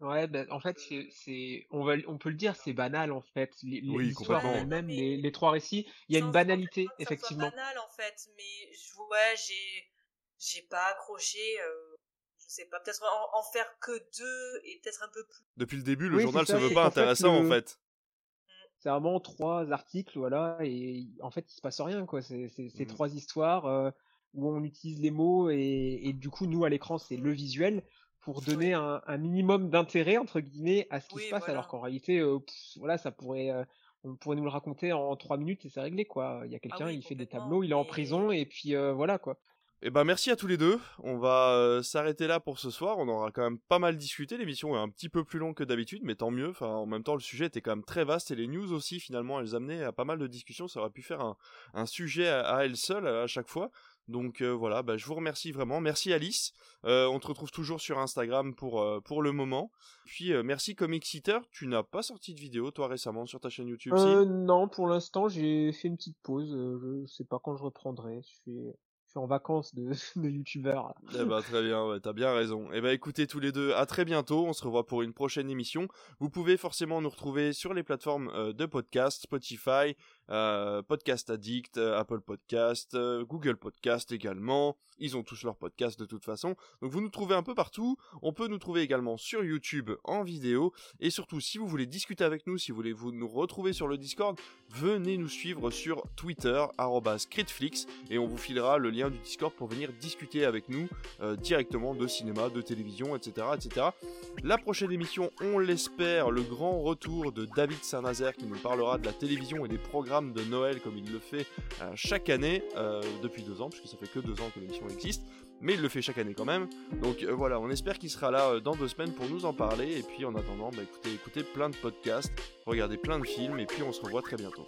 Ouais, ben, en fait, c'est, c'est, on va, on peut le dire, c'est banal, en fait. Oui, L'histoire elle-même, Mais- les, les trois récits, il y a Sans- une banalité, que ça effectivement. banal en fait, mais je- ouais, j'ai, j'ai pas accroché. Euh, je sais pas, peut-être en, en faire que deux et peut-être un peu plus. Depuis le début, le Oui, journal c'est se ça, veut c'est pas fait, intéressant, en fait. C'est vraiment trois articles, voilà, et en fait, il se passe rien, quoi. C'est, c'est, c'est Mhm. trois histoires euh, où on utilise les mots et, et du coup, nous, à l'écran, c'est le visuel pour donner un, un minimum d'intérêt, entre guillemets, à ce qui Oui, se passe, voilà. alors qu'en réalité, euh, pff, voilà, ça pourrait, euh, on pourrait nous le raconter en trois minutes et c'est réglé, quoi. Il y a quelqu'un, Ah oui, il fait des tableaux, il est en prison et puis euh, voilà, quoi. Eh ben merci à tous les deux. On va euh, s'arrêter là pour ce soir. On aura quand même pas mal discuté. L'émission est un petit peu plus longue que d'habitude, mais tant mieux. Enfin, en même temps, le sujet était quand même très vaste et les news aussi, finalement, elles amenaient à pas mal de discussions. Ça aurait pu faire un, un sujet à, à elle seule à, chaque fois. Donc euh, voilà, bah, je vous remercie vraiment. Merci Alice. Euh, on te retrouve toujours sur Instagram pour euh, pour le moment. Puis merci Comic Eater. Tu n'as pas sorti de vidéo toi récemment sur ta chaîne YouTube. si? Non, pour l'instant, j'ai fait une petite pause. je sais pas quand je reprendrai. Je suis, suis en vacances de, <laughs> de youtubeur. Eh ben, très bien, ouais, t'as bien raison. Eh ben, écoutez tous les deux, à très bientôt. On se revoit pour une prochaine émission. Vous pouvez forcément nous retrouver sur les plateformes de podcast, Spotify, euh, Podcast Addict, euh, Apple Podcast, Google Podcast également. Ils ont tous leurs podcasts de toute façon. Donc vous nous trouvez un peu partout. On peut nous trouver également sur YouTube en vidéo. Et surtout, si vous voulez discuter avec nous, si vous voulez vous nous retrouver sur le Discord, venez nous suivre sur Twitter, @critflix, et on vous filera le lien du Discord pour venir discuter avec nous euh, directement de cinéma, de télévision, etc., etc. La prochaine émission, on l'espère, le grand retour de David Saint-Nazaire qui nous parlera de la télévision et des programmes de Noël comme il le fait euh, chaque année euh, depuis deux ans, puisque ça fait que deux ans que l'émission existe mais il le fait chaque année quand même. Donc voilà, on espère qu'il sera là dans deux semaines pour nous en parler. Et puis en attendant, bah, écoutez, écoutez plein de podcasts, regardez plein de films, et puis on se revoit très bientôt.